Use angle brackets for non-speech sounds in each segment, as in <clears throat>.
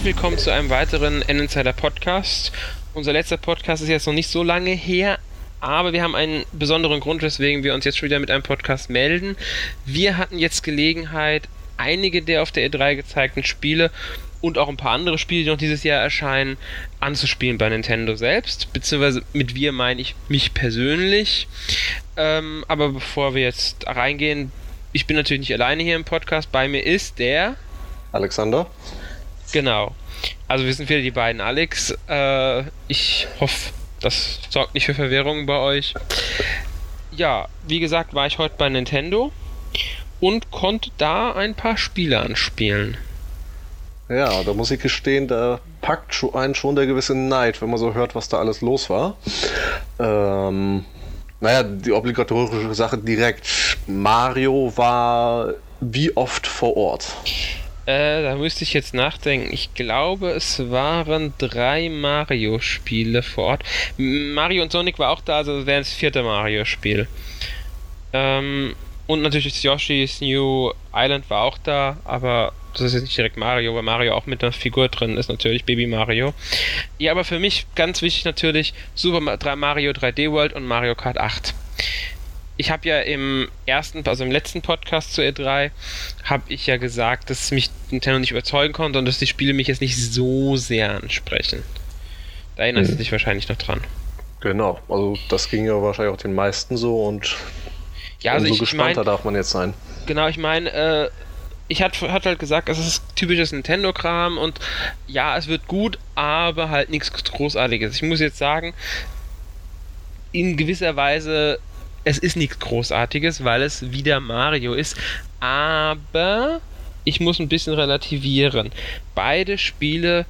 Herzlich willkommen zu einem weiteren N-Insider Podcast. Unser letzter Podcast ist jetzt noch nicht so lange her, aber wir haben einen besonderen Grund, weswegen wir uns jetzt schon wieder mit einem Podcast melden. Wir hatten jetzt Gelegenheit, einige der auf der E3 gezeigten Spiele und auch ein paar andere Spiele, die noch dieses Jahr erscheinen, anzuspielen bei Nintendo selbst. Beziehungsweise mit wir meine ich mich persönlich. Ähm, aber bevor wir jetzt reingehen, ich bin natürlich nicht alleine hier im Podcast. Bei mir ist der Alexander. Genau. Also wir sind wieder die beiden Alex. Äh, ich hoffe, das sorgt nicht für Verwirrung bei euch. Ja, wie gesagt, war ich heute bei Nintendo und konnte da ein paar Spiele anspielen. Ja, da muss ich gestehen, da packt einen schon der gewisse Neid, wenn man so hört, was da alles los war. Ähm, naja, die obligatorische Sache direkt. Mario war wie oft vor Ort? Äh, da müsste ich jetzt nachdenken. Ich glaube, es waren drei Mario-Spiele vor Ort. Mario und Sonic war auch da, also wäre das vierte Mario-Spiel. Ähm, und natürlich Yoshi's New Island war auch da, aber das ist jetzt nicht direkt Mario, weil Mario auch mit einer Figur drin ist, natürlich Baby Mario. Ja, aber für mich ganz wichtig natürlich Super Mario 3D World und Mario Kart 8 ich habe ja im ersten, also im letzten Podcast zu E3, habe ich ja gesagt, dass mich Nintendo nicht überzeugen konnte und dass die Spiele mich jetzt nicht so sehr ansprechen. Da erinnerst mhm. du dich wahrscheinlich noch dran. Genau, also das ging ja wahrscheinlich auch den meisten so und ja, also umso ich, gespannter ich mein, darf man jetzt sein. Genau, ich meine, äh, ich hatte hat halt gesagt, es ist typisches Nintendo-Kram und ja, es wird gut, aber halt nichts Großartiges. Ich muss jetzt sagen, in gewisser Weise es ist nichts Großartiges, weil es wieder Mario ist. Aber ich muss ein bisschen relativieren. Beide Spiele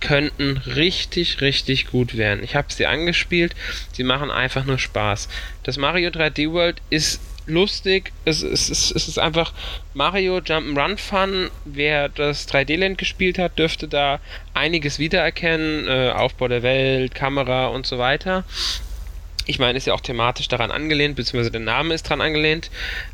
könnten richtig, richtig gut werden. Ich habe sie angespielt, sie machen einfach nur Spaß. Das Mario 3D World ist lustig, es, es, es, es ist einfach Mario Jump'n'Run Fun. Wer das 3D-Land gespielt hat, dürfte da einiges wiedererkennen. Äh, Aufbau der Welt, Kamera und so weiter ich meine, ist ja auch thematisch daran angelehnt, beziehungsweise der Name ist daran angelehnt.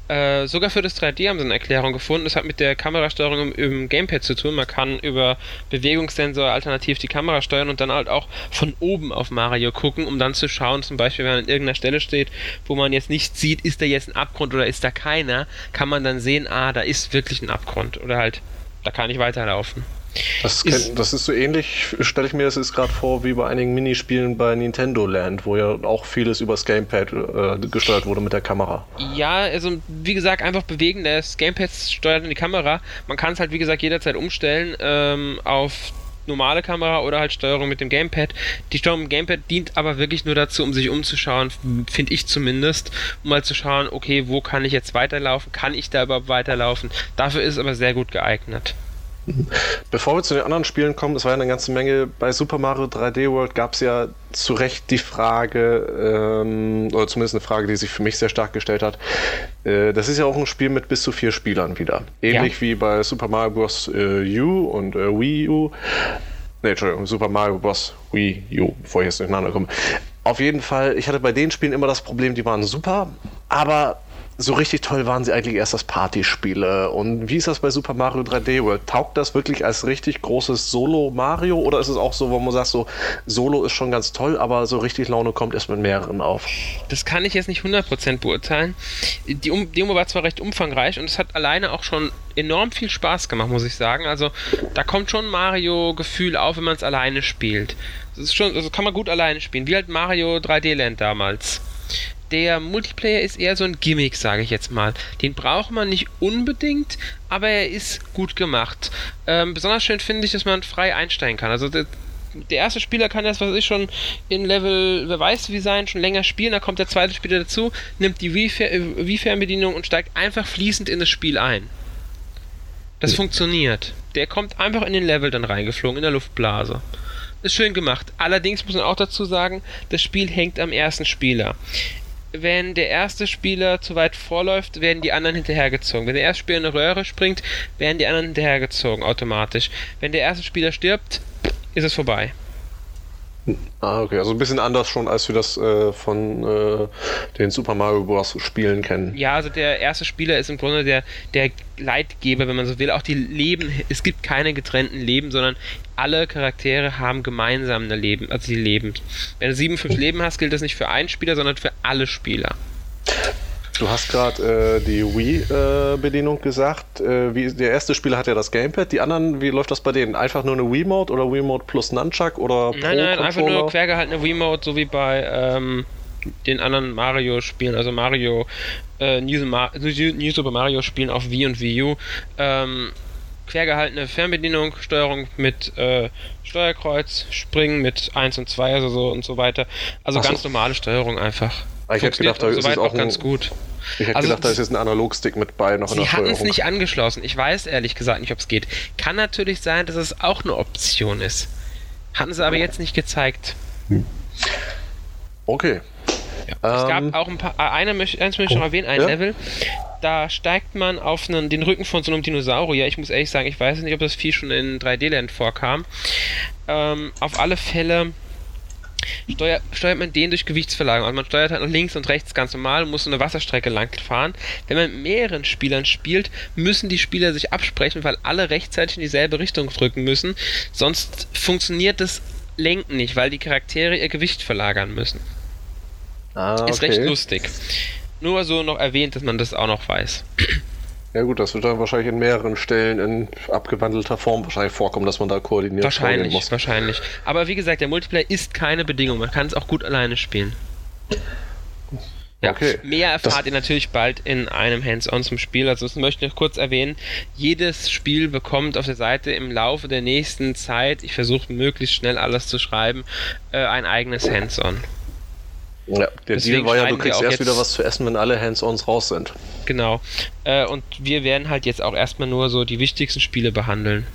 Äh, sogar für das 3D haben sie eine Erklärung gefunden. Das hat mit der Kamerasteuerung im, im, Gamepad zu tun. Man kann über Bewegungssensor alternativ die Kamera steuern und dann halt auch von oben auf Mario gucken, um dann zu schauen, zum Beispiel, wenn man an irgendeiner Stelle steht, wo man jetzt nicht sieht, ist da jetzt ein Abgrund oder ist da keiner, kann man dann sehen, ah, da ist wirklich ein Abgrund oder halt, da kann ich weiterlaufen. Das, ist, das ist so ähnlich, stelle ich mir das jetzt gerade vor, wie bei einigen Minispielen bei Nintendo Land, wo ja auch vieles übers Gamepad äh, gesteuert wurde mit der Kamera. Ja, also wie gesagt, einfach bewegen. Das Gamepad steuert die Kamera. Man kann es halt, wie gesagt, jederzeit umstellen ähm, auf normale Kamera oder halt Steuerung mit dem Gamepad. Die Steuerung mit dem Gamepad dient aber wirklich nur dazu, um sich umzuschauen, finde ich zumindest, um mal zu schauen, okay, wo kann ich jetzt weiterlaufen? Kann ich da überhaupt weiterlaufen? Dafür ist es aber sehr gut geeignet. Bevor wir zu den anderen Spielen kommen, es war ja eine ganze Menge. Bei Super Mario 3D World gab es ja zu Recht die Frage, ähm, oder zumindest eine Frage, die sich für mich sehr stark gestellt hat. Äh, das ist ja auch ein Spiel mit bis zu vier Spielern wieder. Ähnlich ja. wie bei Super Mario Bros. Äh, U und äh, Wii U. Ne, Entschuldigung, Super Mario Bros. Wii U, bevor ich jetzt durcheinander komme. Auf jeden Fall, ich hatte bei den Spielen immer das Problem, die waren super, aber so richtig toll waren sie eigentlich erst als Partyspiele. Und wie ist das bei Super Mario 3D World? Taugt das wirklich als richtig großes Solo-Mario oder ist es auch so, wo man sagt, so Solo ist schon ganz toll, aber so richtig Laune kommt erst mit mehreren auf? Das kann ich jetzt nicht 100% beurteilen. Die um Demo war zwar recht umfangreich und es hat alleine auch schon enorm viel Spaß gemacht, muss ich sagen. Also da kommt schon Mario-Gefühl auf, wenn man es alleine spielt. Das ist schon, also kann man gut alleine spielen, wie halt Mario 3D Land damals der Multiplayer ist eher so ein Gimmick, sage ich jetzt mal. Den braucht man nicht unbedingt, aber er ist gut gemacht. Ähm, besonders schön finde ich, dass man frei einsteigen kann. Also der, der erste Spieler kann das, was ich schon in Level, wer weiß wie sein, schon länger spielen. Dann kommt der zweite Spieler dazu, nimmt die Wii-Fernbedienung und steigt einfach fließend in das Spiel ein. Das funktioniert. Der kommt einfach in den Level dann reingeflogen, in der Luftblase. Ist schön gemacht. Allerdings muss man auch dazu sagen, das Spiel hängt am ersten Spieler wenn der erste Spieler zu weit vorläuft, werden die anderen hinterhergezogen. Wenn der erste Spieler in eine Röhre springt, werden die anderen hinterhergezogen automatisch. Wenn der erste Spieler stirbt, ist es vorbei. Ah, okay. Also ein bisschen anders schon, als wir das äh, von äh, den Super Mario Bros. Spielen kennen. Ja, also der erste Spieler ist im Grunde der, der Leitgeber, wenn man so will. Auch die Leben, es gibt keine getrennten Leben, sondern alle Charaktere haben gemeinsam eine Leben, also die leben. Wenn du 7, 5 Leben hast, gilt das nicht für einen Spieler, sondern für alle Spieler. Du hast gerade äh, die Wii-Bedienung äh, gesagt. Äh, wie, der erste Spieler hat ja das Gamepad. Die anderen, wie läuft das bei denen? Einfach nur eine Wii-Mode oder Wii-Mode plus Nunchuck oder Nein, nein, einfach nur quergehaltene Wii-Mode, so wie bei ähm, den anderen Mario-Spielen. Also Mario, äh, New, New, Super Mario-Spielen auf Wii und Wii U. Ähm, quergehaltene Fernbedienung, Steuerung mit äh, Steuerkreuz, Springen mit 1 und 2 also so und so weiter. Also so. ganz normale Steuerung einfach. Ich hätte gedacht, da ist es auch ganz gut. Ich hätte also, gedacht, da ist jetzt ein Analogstick mit bei noch in der Sie hatten es nicht angeschlossen. Ich weiß ehrlich gesagt nicht, ob es geht. Kann natürlich sein, dass es auch eine Option ist. Hatten sie aber jetzt nicht gezeigt. Hm. Okay. Ja. Es gab ähm, auch ein paar. Äh, eine, eins möchte ich noch erwähnen, ein ja? Level. Da steigt man auf einen, den Rücken von so einem Dinosaurier. Ich muss ehrlich sagen, ich weiß nicht, ob das Vieh schon in 3D-Land vorkam. Ähm, auf alle Fälle steuert, steuert man den durch Gewichtsverlagerung. Also man steuert halt nach links und rechts ganz normal und muss so eine Wasserstrecke lang fahren. Wenn man mit mehreren Spielern spielt, müssen die Spieler sich absprechen, weil alle rechtzeitig in dieselbe Richtung drücken müssen. Sonst funktioniert das Lenken nicht, weil die Charaktere ihr Gewicht verlagern müssen. Ah, okay. Ist recht lustig. Nur so noch erwähnt, dass man das auch noch weiß. Ja gut, das wird dann wahrscheinlich in mehreren Stellen in abgewandelter Form wahrscheinlich vorkommen, dass man da koordiniert wahrscheinlich, muss. Wahrscheinlich, Aber wie gesagt, der Multiplayer ist keine Bedingung. Man kann es auch gut alleine spielen. Ja, okay. mehr erfahrt das ihr natürlich bald in einem Hands-on zum Spiel. Also das möchte ich noch kurz erwähnen. Jedes Spiel bekommt auf der Seite im Laufe der nächsten Zeit, ich versuche möglichst schnell alles zu schreiben, äh, ein eigenes Hands-on. Ja, der Deswegen Deal war ja, du kriegst erst wieder was zu essen, wenn alle Hands-ons raus sind. Genau. Äh, und wir werden halt jetzt auch erstmal nur so die wichtigsten Spiele behandeln.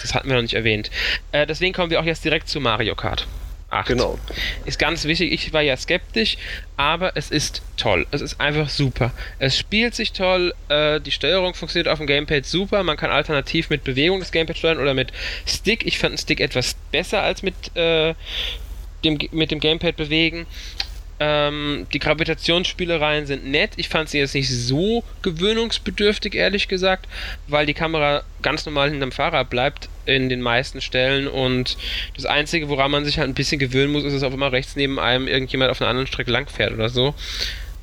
Das hatten wir noch nicht erwähnt. Äh, deswegen kommen wir auch jetzt direkt zu Mario Kart. 8. Genau. Ist ganz wichtig. Ich war ja skeptisch, aber es ist toll. Es ist einfach super. Es spielt sich toll. Äh, die Steuerung funktioniert auf dem Gamepad super. Man kann alternativ mit Bewegung das Gamepad steuern oder mit Stick. Ich fand den Stick etwas besser als mit, äh, dem, mit dem Gamepad bewegen. Ähm, die Gravitationsspielereien sind nett. Ich fand sie jetzt nicht so gewöhnungsbedürftig, ehrlich gesagt, weil die Kamera ganz normal hinterm Fahrer bleibt in den meisten Stellen und das Einzige, woran man sich halt ein bisschen gewöhnen muss, ist, dass auf immer rechts neben einem irgendjemand auf einer anderen Strecke langfährt oder so.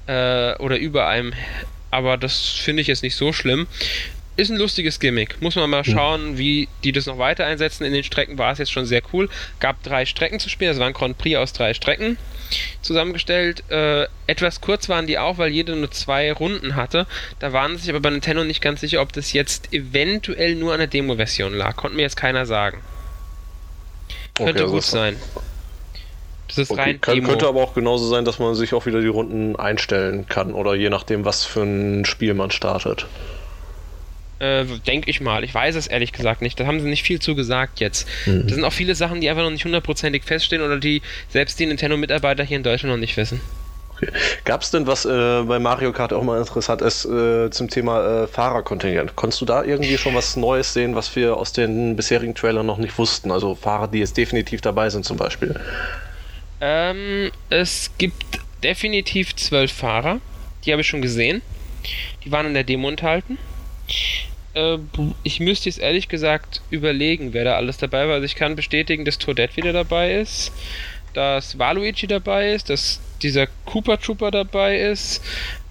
Äh, oder über einem. Aber das finde ich jetzt nicht so schlimm ist ein lustiges Gimmick. Muss man mal schauen, wie die das noch weiter einsetzen. In den Strecken war es jetzt schon sehr cool. Gab drei Strecken zu spielen. Das war ein Grand Prix aus drei Strecken zusammengestellt. Äh, etwas kurz waren die auch, weil jede nur zwei Runden hatte. Da waren sich aber bei Nintendo nicht ganz sicher, ob das jetzt eventuell nur an der Demo-Version lag. Konnte mir jetzt keiner sagen. Könnte okay, gut sein. Das ist okay, rein kann, Demo. Könnte aber auch genauso sein, dass man sich auch wieder die Runden einstellen kann oder je nachdem, was für ein Spiel man startet. Äh, Denke ich mal. Ich weiß es ehrlich gesagt nicht. Da haben sie nicht viel zu gesagt jetzt. Mhm. Das sind auch viele Sachen, die einfach noch nicht hundertprozentig feststehen oder die selbst die Nintendo-Mitarbeiter hier in Deutschland noch nicht wissen. Okay. Gab es denn was äh, bei Mario Kart auch mal interessant ist äh, zum Thema äh, Fahrerkontingent? Konntest du da irgendwie schon was Neues sehen, was wir aus den bisherigen Trailern noch nicht wussten? Also Fahrer, die jetzt definitiv dabei sind zum Beispiel. Ähm, es gibt definitiv zwölf Fahrer. Die habe ich schon gesehen. Die waren in der Demo enthalten. Äh, ich müsste jetzt ehrlich gesagt überlegen, wer da alles dabei war. Also ich kann bestätigen, dass Toadette wieder dabei ist, dass Waluigi dabei ist, dass dieser Cooper Trooper dabei ist,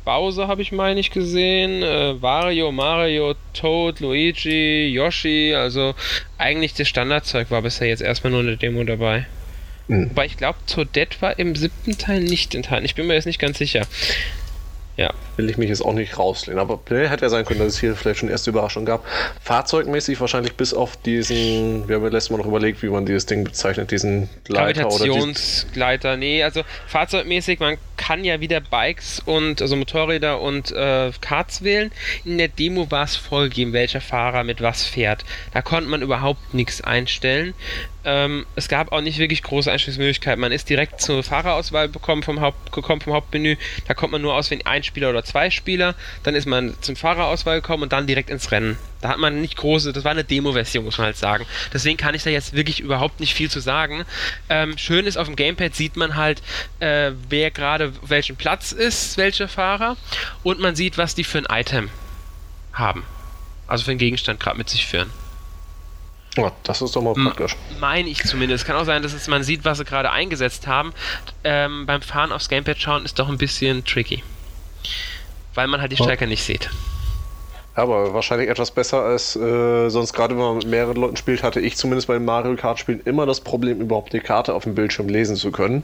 Bowser habe ich meine ich gesehen, äh, Wario, Mario, Toad, Luigi, Yoshi, also eigentlich das Standardzeug war bisher jetzt erstmal nur eine Demo dabei. Mhm. Aber ich glaube, Toadette war im siebten Teil nicht enthalten. Ich bin mir jetzt nicht ganz sicher. Ja. Will ich mich jetzt auch nicht rauslehnen. Aber ne, hätte ja sein können, dass es hier vielleicht schon erste Überraschung gab. Fahrzeugmäßig wahrscheinlich bis auf diesen, wir haben ja letztes Mal noch überlegt, wie man dieses Ding bezeichnet, diesen Gleiter oder Gravitationsgleiter. Nee, also fahrzeugmäßig, man kann ja wieder Bikes und also Motorräder und äh, Karts wählen. In der Demo war es vorgegeben, welcher Fahrer mit was fährt. Da konnte man überhaupt nichts einstellen. Ähm, es gab auch nicht wirklich große Einstellungsmöglichkeiten. Man ist direkt zur Fahrerauswahl bekommen vom Haupt, gekommen vom Hauptmenü. Da kommt man nur aus, wenn ein Spieler oder zwei Spieler. Dann ist man zum Fahrerauswahl gekommen und dann direkt ins Rennen. Da hat man nicht große, das war eine Demo-Version, muss man halt sagen. Deswegen kann ich da jetzt wirklich überhaupt nicht viel zu sagen. Ähm, schön ist, auf dem Gamepad sieht man halt, äh, wer gerade welchen Platz ist, welche Fahrer. Und man sieht, was die für ein Item haben. Also für einen Gegenstand gerade mit sich führen. Ja, das ist doch mal praktisch. Meine ich zumindest. Kann auch sein, dass es, man sieht, was sie gerade eingesetzt haben. Ähm, beim Fahren aufs Gamepad schauen ist doch ein bisschen tricky. Weil man halt die Strecke oh. nicht sieht. Aber wahrscheinlich etwas besser als äh, sonst gerade, wenn man mit mehreren Leuten spielt, hatte ich zumindest bei den Mario Kart Spielen immer das Problem, überhaupt die Karte auf dem Bildschirm lesen zu können.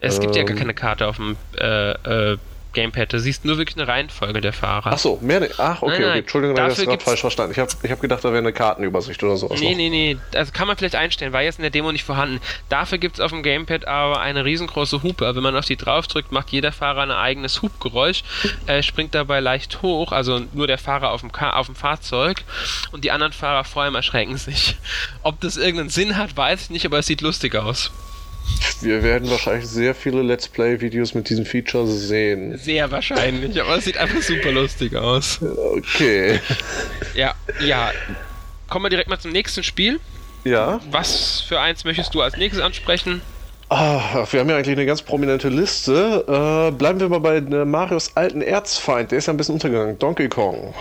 Es ähm, gibt ja gar ähm, keine Karte auf dem äh, äh, Gamepad. Du siehst nur wirklich eine Reihenfolge der Fahrer. Ach so, mehr nicht. Ach, okay, nein, nein. okay. Entschuldigung, ich habe das falsch verstanden. Ich habe ich hab gedacht, da wäre eine Kartenübersicht oder so. Nee, nee, nee. Also kann man vielleicht einstellen, war jetzt in der Demo nicht vorhanden. Dafür gibt es auf dem Gamepad aber eine riesengroße Hupe. Wenn man auf die draufdrückt, macht jeder Fahrer ein eigenes Hubgeräusch, äh, springt dabei leicht hoch, also nur der Fahrer auf dem, auf dem Fahrzeug und die anderen Fahrer vor allem erschrecken sich. Ob das irgendeinen Sinn hat, weiß ich nicht, aber es sieht lustig aus. Wir werden wahrscheinlich sehr viele Let's Play-Videos mit diesem Feature sehen. Sehr wahrscheinlich, aber es sieht einfach super lustig aus. Okay. Ja, ja. Kommen wir direkt mal zum nächsten Spiel. Ja. Was für eins möchtest du als nächstes ansprechen? Ah, wir haben ja eigentlich eine ganz prominente Liste. Äh, bleiben wir mal bei äh, Marios alten Erzfeind. Der ist ja ein bisschen untergegangen. Donkey Kong.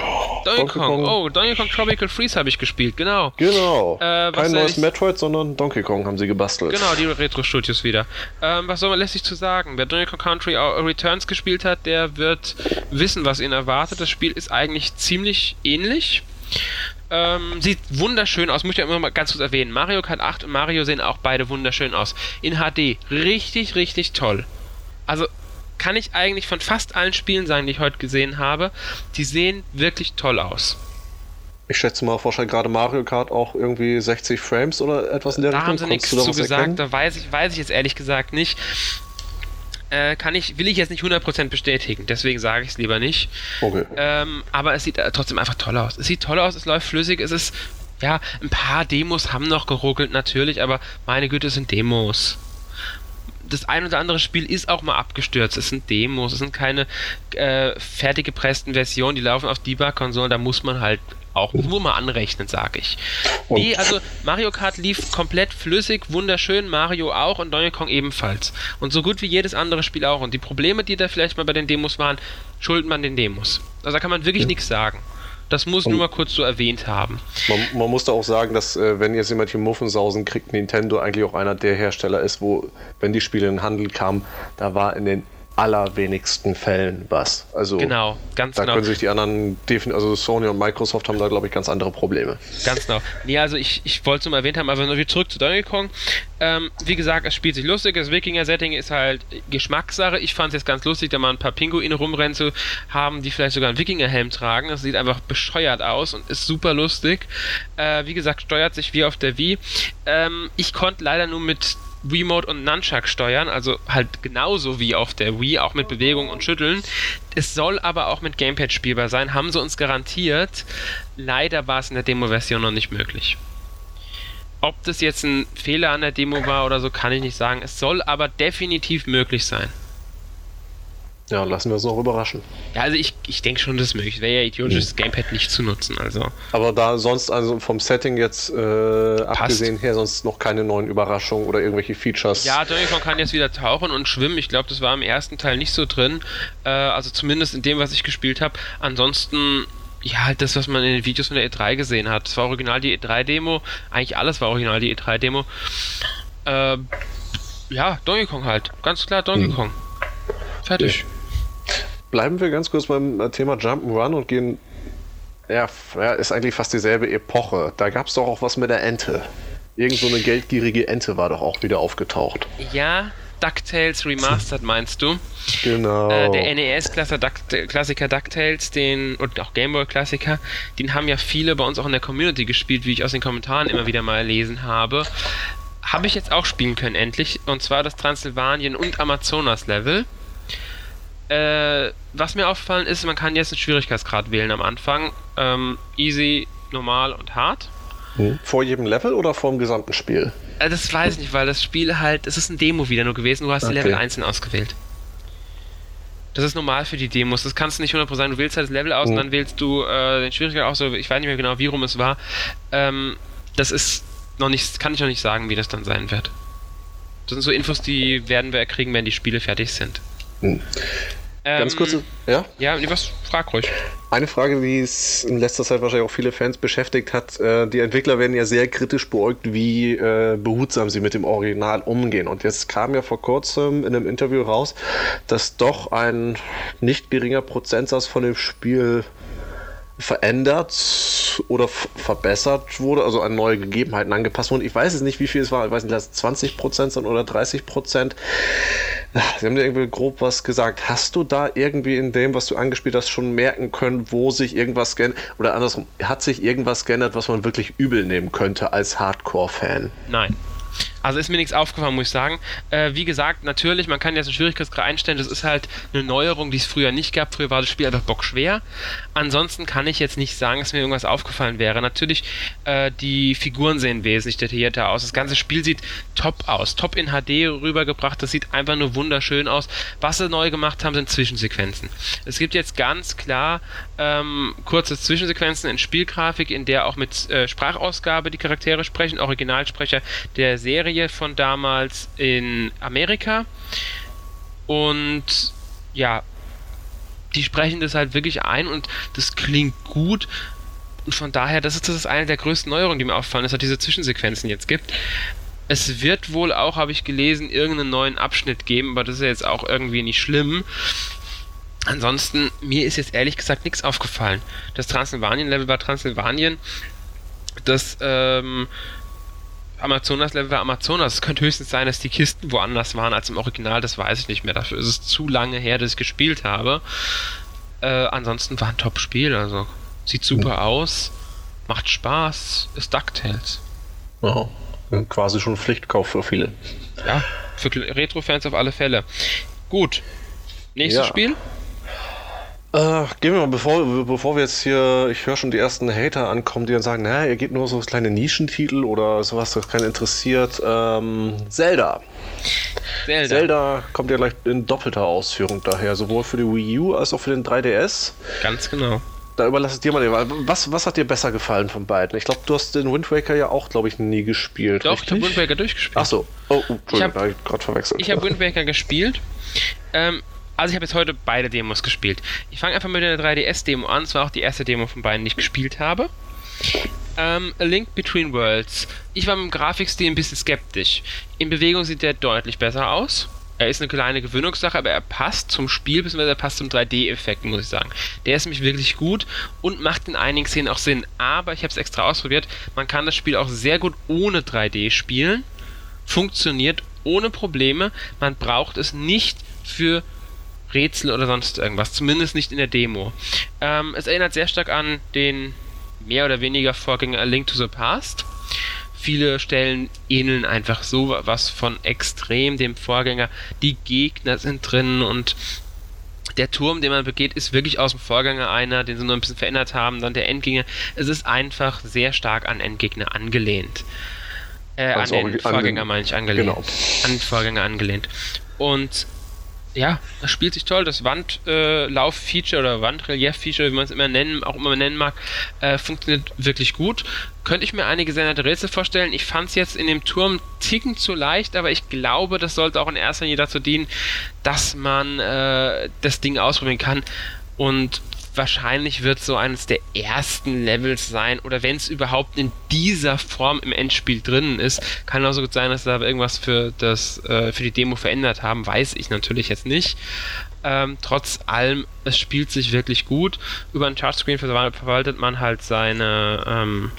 Donkey, Donkey Kong. Kong. Oh, Donkey Kong Tropical Freeze habe ich gespielt, genau. Genau. Äh, Kein neues ich... Metroid, sondern Donkey Kong haben sie gebastelt. Genau, die Retro-Studios wieder. Ähm, was soll man lässt sich zu sagen? Wer Donkey Kong Country Returns gespielt hat, der wird wissen, was ihn erwartet. Das Spiel ist eigentlich ziemlich ähnlich. Ähm, sieht wunderschön aus, muss ich ja immer mal ganz kurz erwähnen. Mario Kart 8 und Mario sehen auch beide wunderschön aus. In HD. Richtig, richtig toll. Also kann ich eigentlich von fast allen Spielen sagen, die ich heute gesehen habe. Die sehen wirklich toll aus. Ich schätze mal, wahrscheinlich gerade Mario Kart auch irgendwie 60 Frames oder etwas in der da Richtung. Da haben sie nichts zu gesagt, erkennen? da weiß ich, weiß ich jetzt ehrlich gesagt nicht äh, kann ich, will ich jetzt nicht 100% bestätigen, deswegen sage ich es lieber nicht. Okay. Ähm, aber es sieht äh, trotzdem einfach toll aus. Es sieht toll aus, es läuft flüssig, es ist, ja, ein paar Demos haben noch geruckelt, natürlich, aber meine Güte, es sind Demos das ein oder andere Spiel ist auch mal abgestürzt. Es sind Demos, es sind keine äh, fertig gepressten Versionen, die laufen auf Debug-Konsolen, da muss man halt auch nur mal anrechnen, sage ich. Und nee, also Mario Kart lief komplett flüssig, wunderschön, Mario auch und Donkey Kong ebenfalls. Und so gut wie jedes andere Spiel auch. Und die Probleme, die da vielleicht mal bei den Demos waren, schuldet man den Demos. Also da kann man wirklich ja. nichts sagen. Das muss und nur mal kurz so erwähnt haben. Man, man muss da auch sagen, dass äh, wenn jetzt jemand hier Muffensausen kriegt, Nintendo eigentlich auch einer der Hersteller ist, wo, wenn die Spiele in den Handel kamen, da war in den allerwenigsten Fällen was. Also genau, ganz da genau. können sich die anderen, also Sony und Microsoft haben da, glaube ich, ganz andere Probleme. Ganz genau. Nee, also ich, ich wollte es nur erwähnt haben, aber wieder zurück zu Donkey Kong. Ähm, wie gesagt, es spielt sich lustig, das Wikinger-Setting ist halt Geschmackssache. Ich fand es jetzt ganz lustig, da mal ein paar Pinguine rumrennen zu haben, die vielleicht sogar einen Wikinger-Helm tragen. Das sieht einfach bescheuert aus und ist super lustig. Äh, wie gesagt, steuert sich wie auf der Wii. Ähm, ich konnte leider nur mit Remote und Nunchuck steuern, also halt genauso wie auf der Wii, auch mit Bewegung und Schütteln. Es soll aber auch mit Gamepad spielbar sein, haben sie uns garantiert. Leider war es in der Demo-Version noch nicht möglich. Ob das jetzt ein Fehler an der Demo war oder so, kann ich nicht sagen. Es soll aber definitiv möglich sein. Ja, lassen wir uns noch überraschen. Ja, also ich, ich denke schon, das ist möglich. Wäre ja idiotisch, das Gamepad nicht zu nutzen. Also. Aber da sonst, also vom Setting jetzt äh, abgesehen her, sonst noch keine neuen Überraschungen oder irgendwelche Features. Ja, Donkey Kong kann jetzt wieder tauchen und schwimmen. Ich glaube, das war im ersten Teil nicht so drin. Äh, also zumindest in dem, was ich gespielt habe. Ansonsten ja, halt das, was man in den Videos von der E3 gesehen hat. Das war original die E3-Demo. Eigentlich alles war original die E3-Demo. Äh, ja, Donkey Kong halt. Ganz klar Donkey hm. Kong. Fertig. Bleiben wir ganz kurz beim äh, Thema Jump'n'Run und gehen. Ja, ist eigentlich fast dieselbe Epoche. Da gab es doch auch was mit der Ente. Irgend so eine geldgierige Ente war doch auch wieder aufgetaucht. Ja, DuckTales Remastered meinst du? Genau. Äh, der NES-Klassiker DuckTales, den, und auch Gameboy-Klassiker, den haben ja viele bei uns auch in der Community gespielt, wie ich aus den Kommentaren immer wieder mal gelesen habe. Habe ich jetzt auch spielen können, endlich. Und zwar das Transsilvanien- und Amazonas-Level. Äh, was mir aufgefallen ist, man kann jetzt einen Schwierigkeitsgrad wählen am Anfang. Ähm, easy, normal und hart. Hm. Vor jedem Level oder vor dem gesamten Spiel? Äh, das weiß ich nicht, weil das Spiel halt, es ist ein Demo wieder nur gewesen, du hast okay. die Level einzeln ausgewählt. Das ist normal für die Demos. Das kannst du nicht 100% sagen. Du wählst halt das Level aus mhm. und dann wählst du äh, den Schwierigkeit aus. Ich weiß nicht mehr genau, wie rum es war. Ähm, das ist noch nicht, kann ich noch nicht sagen, wie das dann sein wird. Das sind so Infos, die werden wir kriegen, wenn die Spiele fertig sind. Mhm. Ganz ähm, kurz, ja? Ja, was? Frag ruhig. Eine Frage, die es in letzter Zeit wahrscheinlich auch viele Fans beschäftigt hat. Äh, die Entwickler werden ja sehr kritisch beäugt, wie äh, behutsam sie mit dem Original umgehen. Und jetzt kam ja vor kurzem in einem Interview raus, dass doch ein nicht geringer Prozentsatz von dem Spiel verändert oder verbessert wurde, also an neue Gegebenheiten angepasst wurde. Ich weiß es nicht, wie viel es war. Ich weiß nicht, dass 20 Prozent sind oder 30 Prozent. Sie haben dir irgendwie grob was gesagt. Hast du da irgendwie in dem, was du angespielt hast, schon merken können, wo sich irgendwas geändert oder andersrum, hat sich irgendwas geändert, was man wirklich übel nehmen könnte als Hardcore-Fan? Nein. Also ist mir nichts aufgefallen, muss ich sagen. Äh, wie gesagt, natürlich, man kann jetzt einen Schwierigkeitsgrad einstellen. Das ist halt eine Neuerung, die es früher nicht gab. Früher war das Spiel einfach bockschwer. Ansonsten kann ich jetzt nicht sagen, dass mir irgendwas aufgefallen wäre. Natürlich, äh, die Figuren sehen wesentlich detaillierter aus. Das ganze Spiel sieht top aus. Top in HD rübergebracht. Das sieht einfach nur wunderschön aus. Was sie neu gemacht haben, sind Zwischensequenzen. Es gibt jetzt ganz klar ähm, kurze Zwischensequenzen in Spielgrafik, in der auch mit äh, Sprachausgabe die Charaktere sprechen. Originalsprecher der Serie von damals in Amerika. Und ja, die sprechen das halt wirklich ein und das klingt gut. Und von daher, das ist, das ist eine der größten Neuerungen, die mir auffallen, dass es diese Zwischensequenzen jetzt gibt. Es wird wohl auch, habe ich gelesen, irgendeinen neuen Abschnitt geben, aber das ist ja jetzt auch irgendwie nicht schlimm. Ansonsten, mir ist jetzt ehrlich gesagt nichts aufgefallen. Das Transsilvanien-Level war Transsilvanien. Das ähm, Amazonas-Level war Amazonas. Es könnte höchstens sein, dass die Kisten woanders waren als im Original, das weiß ich nicht mehr. Dafür ist es zu lange her, dass ich gespielt habe. Äh, ansonsten war ein Top-Spiel, also sieht super mhm. aus, macht Spaß, ist DuckTales. Ja, quasi schon Pflichtkauf für viele. Ja, für Retro-Fans auf alle Fälle. Gut, nächstes ja. Spiel. Äh, gehen wir mal, bevor, bevor wir jetzt hier, ich höre schon die ersten Hater ankommen, die dann sagen, naja, ihr geht nur so kleine Nischentitel oder sowas, das keinen interessiert. Ähm, Zelda. Zelda. Zelda kommt ja gleich in doppelter Ausführung daher, sowohl für die Wii U als auch für den 3DS. Ganz genau. Da überlasse ich dir mal was, was hat dir besser gefallen von beiden? Ich glaube, du hast den Wind Waker ja auch, glaube ich, nie gespielt. Doch, richtig? ich habe Wind Waker durchgespielt. Achso. Oh, oh Entschuldigung, ich habe gerade verwechselt. Ich habe Wind Waker gespielt. Ähm, also ich habe jetzt heute beide Demos gespielt. Ich fange einfach mit der 3DS-Demo an. Das war auch die erste Demo von beiden, die ich gespielt habe. Ähm, A Link Between Worlds. Ich war mit dem Grafikstil ein bisschen skeptisch. In Bewegung sieht der deutlich besser aus. Er ist eine kleine Gewöhnungssache, aber er passt zum Spiel, bzw. er passt zum 3D-Effekt, muss ich sagen. Der ist nämlich wirklich gut und macht in einigen Szenen auch Sinn. Aber ich habe es extra ausprobiert. Man kann das Spiel auch sehr gut ohne 3D spielen. Funktioniert ohne Probleme. Man braucht es nicht für Rätsel oder sonst irgendwas. Zumindest nicht in der Demo. Ähm, es erinnert sehr stark an den mehr oder weniger Vorgänger A Link to the Past. Viele Stellen ähneln einfach so was von extrem dem Vorgänger. Die Gegner sind drin und der Turm, den man begeht, ist wirklich aus dem Vorgänger einer, den sie nur ein bisschen verändert haben. Dann der Endgegner. Es ist einfach sehr stark an Endgegner angelehnt. Äh, also an den Vorgänger meine ich angelehnt. Genau. An den Vorgänger angelehnt. Und ja, das spielt sich toll. Das Wandlauf-Feature äh, oder Wandrelief-Feature, wie man es immer nennen, auch immer nennen mag, äh, funktioniert wirklich gut. Könnte ich mir einige sehr nette Rätsel vorstellen. Ich fand es jetzt in dem Turm ticken zu leicht, aber ich glaube, das sollte auch in erster Linie dazu dienen, dass man äh, das Ding ausprobieren kann. Und wahrscheinlich wird so eines der ersten Levels sein oder wenn es überhaupt in dieser Form im Endspiel drin ist, kann auch so gut sein, dass da irgendwas für das äh, für die Demo verändert haben, weiß ich natürlich jetzt nicht. Ähm, trotz allem, es spielt sich wirklich gut. Über ein Chartscreen verwaltet man halt seine ähm,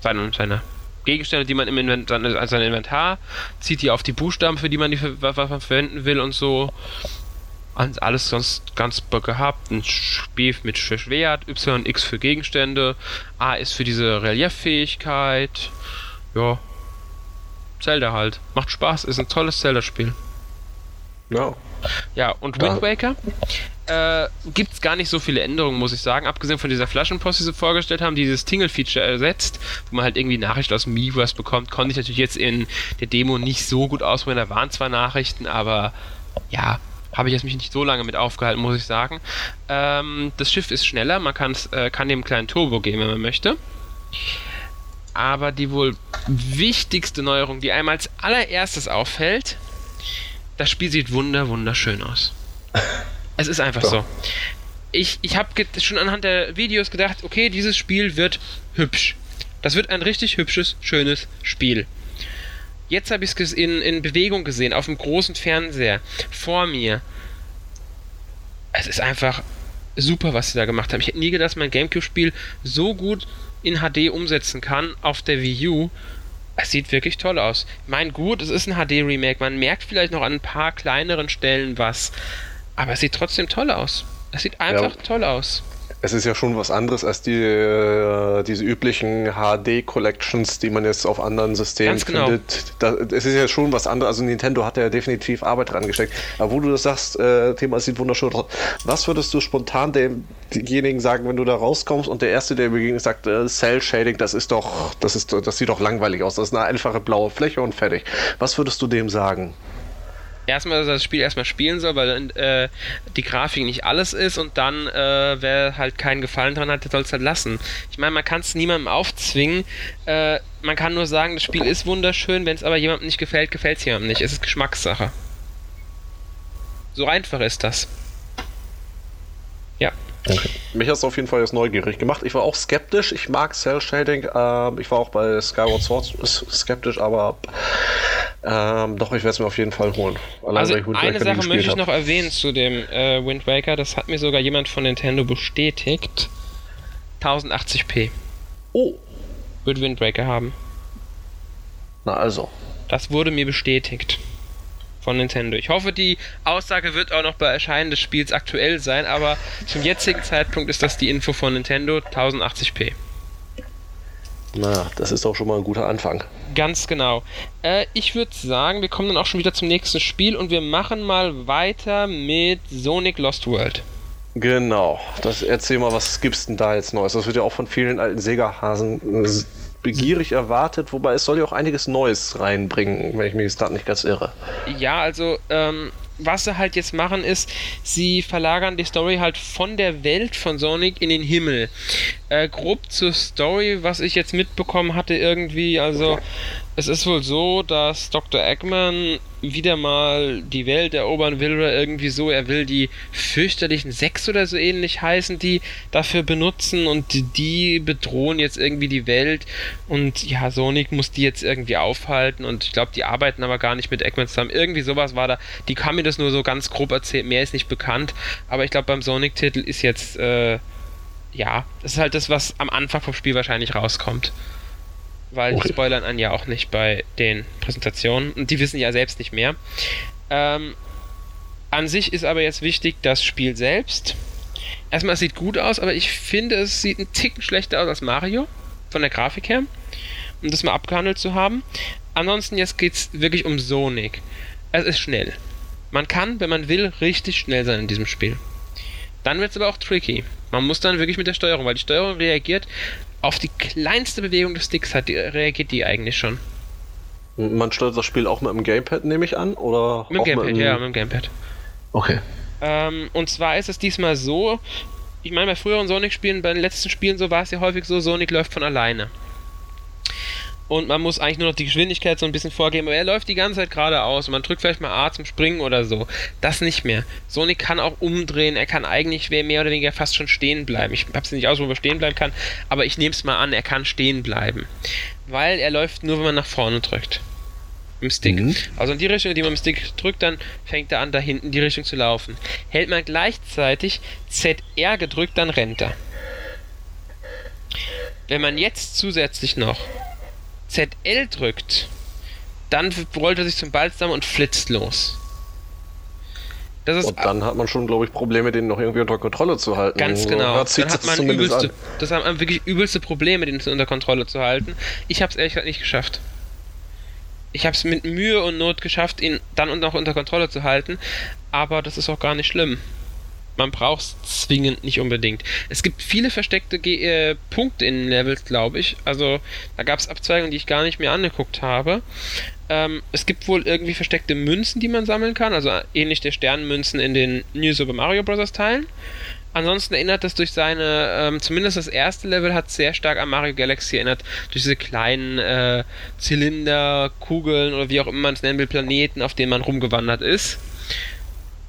seine, seine Gegenstände, die man im Inventar, also Inventar, zieht die auf die Buchstaben, für die man die ver verwenden will und so alles sonst ganz gehabt. Ein B mit Schwert, Y und X für Gegenstände, A ist für diese Relieffähigkeit. Ja. Zelda halt. Macht Spaß, ist ein tolles Zelda-Spiel. Ja. Ja, und Wind Waker äh, gibt es gar nicht so viele Änderungen, muss ich sagen. Abgesehen von dieser Flaschenpost, die sie vorgestellt haben, die dieses Tingle-Feature ersetzt, wo man halt irgendwie Nachrichten aus dem Miiverse bekommt, konnte ich natürlich jetzt in der Demo nicht so gut ausprobieren. Da waren zwar Nachrichten, aber ja, habe ich jetzt mich nicht so lange mit aufgehalten, muss ich sagen. Ähm, das Schiff ist schneller, man äh, kann dem einen kleinen Turbo geben, wenn man möchte. Aber die wohl wichtigste Neuerung, die einem als allererstes auffällt, das Spiel sieht wunder, wunderschön aus. Es ist einfach Doch. so. Ich, ich habe schon anhand der Videos gedacht, okay, dieses Spiel wird hübsch. Das wird ein richtig hübsches, schönes Spiel. Jetzt habe ich es in, in Bewegung gesehen, auf dem großen Fernseher, vor mir. Es ist einfach super, was sie da gemacht haben. Ich hätte nie gedacht, dass mein Gamecube-Spiel so gut in HD umsetzen kann auf der Wii U. Es sieht wirklich toll aus. Mein gut, es ist ein HD-Remake. Man merkt vielleicht noch an ein paar kleineren Stellen was. Aber es sieht trotzdem toll aus. Es sieht einfach ja. toll aus es ist ja schon was anderes als die, äh, diese üblichen HD-Collections, die man jetzt auf anderen Systemen Ganz genau. findet. Da, es ist ja schon was anderes. Also Nintendo hat ja definitiv Arbeit dran gesteckt. Aber wo du das sagst, äh, Thema sieht wunderschön aus. Was würdest du spontan demjenigen sagen, wenn du da rauskommst und der Erste, der begegnet, sagt, äh, Cell Shading, das ist doch, das ist, das sieht doch langweilig aus. Das ist eine einfache blaue Fläche und fertig. Was würdest du dem sagen? Erstmal, dass er das Spiel erstmal spielen soll, weil äh, die Grafik nicht alles ist und dann, äh, wer halt keinen Gefallen dran hat, der soll es halt lassen. Ich meine, man kann es niemandem aufzwingen. Äh, man kann nur sagen, das Spiel ist wunderschön, wenn es aber jemandem nicht gefällt, gefällt es jemandem nicht. Es ist Geschmackssache. So einfach ist das. Ja. Okay. Mich hat es auf jeden Fall jetzt neugierig gemacht. Ich war auch skeptisch. Ich mag Cell Shading. Ähm, ich war auch bei Skyward Sword skeptisch, aber ähm, doch, ich werde es mir auf jeden Fall holen. Allein, also eine Sache möchte ich noch erwähnen zu dem äh, Wind Waker. Das hat mir sogar jemand von Nintendo bestätigt. 1080p. Oh. Wird Wind Waker haben. Na also. Das wurde mir bestätigt von Nintendo. Ich hoffe, die Aussage wird auch noch bei Erscheinen des Spiels aktuell sein, aber zum jetzigen Zeitpunkt ist das die Info von Nintendo 1080p. Na, das ist doch schon mal ein guter Anfang. Ganz genau. Äh, ich würde sagen, wir kommen dann auch schon wieder zum nächsten Spiel und wir machen mal weiter mit Sonic Lost World. Genau. Das, erzähl mal, was gibt's denn da jetzt Neues? Das wird ja auch von vielen alten Sega-Hasen äh, begierig erwartet, wobei es soll ja auch einiges Neues reinbringen, wenn ich mich jetzt gerade nicht ganz irre. Ja, also ähm, was sie halt jetzt machen ist, sie verlagern die Story halt von der Welt von Sonic in den Himmel. Äh, grob zur Story, was ich jetzt mitbekommen hatte irgendwie, also es ist wohl so, dass Dr. Eggman wieder mal die Welt erobern will oder irgendwie so. Er will die fürchterlichen Sechs oder so ähnlich heißen, die dafür benutzen und die, die bedrohen jetzt irgendwie die Welt. Und ja, Sonic muss die jetzt irgendwie aufhalten und ich glaube, die arbeiten aber gar nicht mit Eggman zusammen. Irgendwie sowas war da. Die kann mir das nur so ganz grob erzählt. Mehr ist nicht bekannt. Aber ich glaube, beim Sonic-Titel ist jetzt, äh, ja, das ist halt das, was am Anfang vom Spiel wahrscheinlich rauskommt weil okay. die spoilern einen ja auch nicht bei den Präsentationen und die wissen ja selbst nicht mehr. Ähm, an sich ist aber jetzt wichtig das Spiel selbst. Erstmal, es sieht gut aus, aber ich finde, es sieht ein Ticken schlechter aus als Mario, von der Grafik her, um das mal abgehandelt zu haben. Ansonsten, jetzt geht es wirklich um Sonic. Es ist schnell. Man kann, wenn man will, richtig schnell sein in diesem Spiel. Dann wird es aber auch tricky. Man muss dann wirklich mit der Steuerung, weil die Steuerung reagiert auf die kleinste Bewegung des Sticks hat die, reagiert die eigentlich schon. Man steuert das Spiel auch mit dem Gamepad, nehme ich an? Oder mit dem Gamepad, mit ja, mit dem Gamepad. Okay. Ähm, und zwar ist es diesmal so, ich meine, bei früheren Sonic-Spielen, bei den letzten Spielen so war es ja häufig so, Sonic läuft von alleine und man muss eigentlich nur noch die Geschwindigkeit so ein bisschen vorgeben, aber er läuft die ganze Zeit geradeaus und man drückt vielleicht mal A zum Springen oder so. Das nicht mehr. Sonic kann auch umdrehen, er kann eigentlich mehr oder weniger fast schon stehen bleiben. Ich hab's nicht aus, wo er stehen bleiben kann, aber ich nehme es mal an, er kann stehen bleiben. Weil er läuft nur, wenn man nach vorne drückt. Im Stick. Mhm. Also in die Richtung, die man im Stick drückt, dann fängt er an, da hinten die Richtung zu laufen. Hält man gleichzeitig ZR gedrückt, dann rennt er. Wenn man jetzt zusätzlich noch ZL drückt, dann rollt er sich zum Balsam und flitzt los. und dann hat man schon, glaube ich, Probleme, den noch irgendwie unter Kontrolle zu halten. Ganz genau. Dann hat man übelste, das haben wirklich übelste Probleme, den unter Kontrolle zu halten. Ich habe es ehrlich gesagt nicht geschafft. Ich habe es mit Mühe und Not geschafft, ihn dann noch unter Kontrolle zu halten, aber das ist auch gar nicht schlimm man braucht es zwingend nicht unbedingt. Es gibt viele versteckte Ge äh, Punkte in Levels, glaube ich. Also da gab es Abzweigungen, die ich gar nicht mehr angeguckt habe. Ähm, es gibt wohl irgendwie versteckte Münzen, die man sammeln kann, also ähnlich der Sternenmünzen in den New Super Mario Bros. Teilen. Ansonsten erinnert das durch seine, ähm, zumindest das erste Level hat sehr stark an Mario Galaxy erinnert, durch diese kleinen äh, Zylinder, Kugeln oder wie auch immer man es nennen will, Planeten, auf denen man rumgewandert ist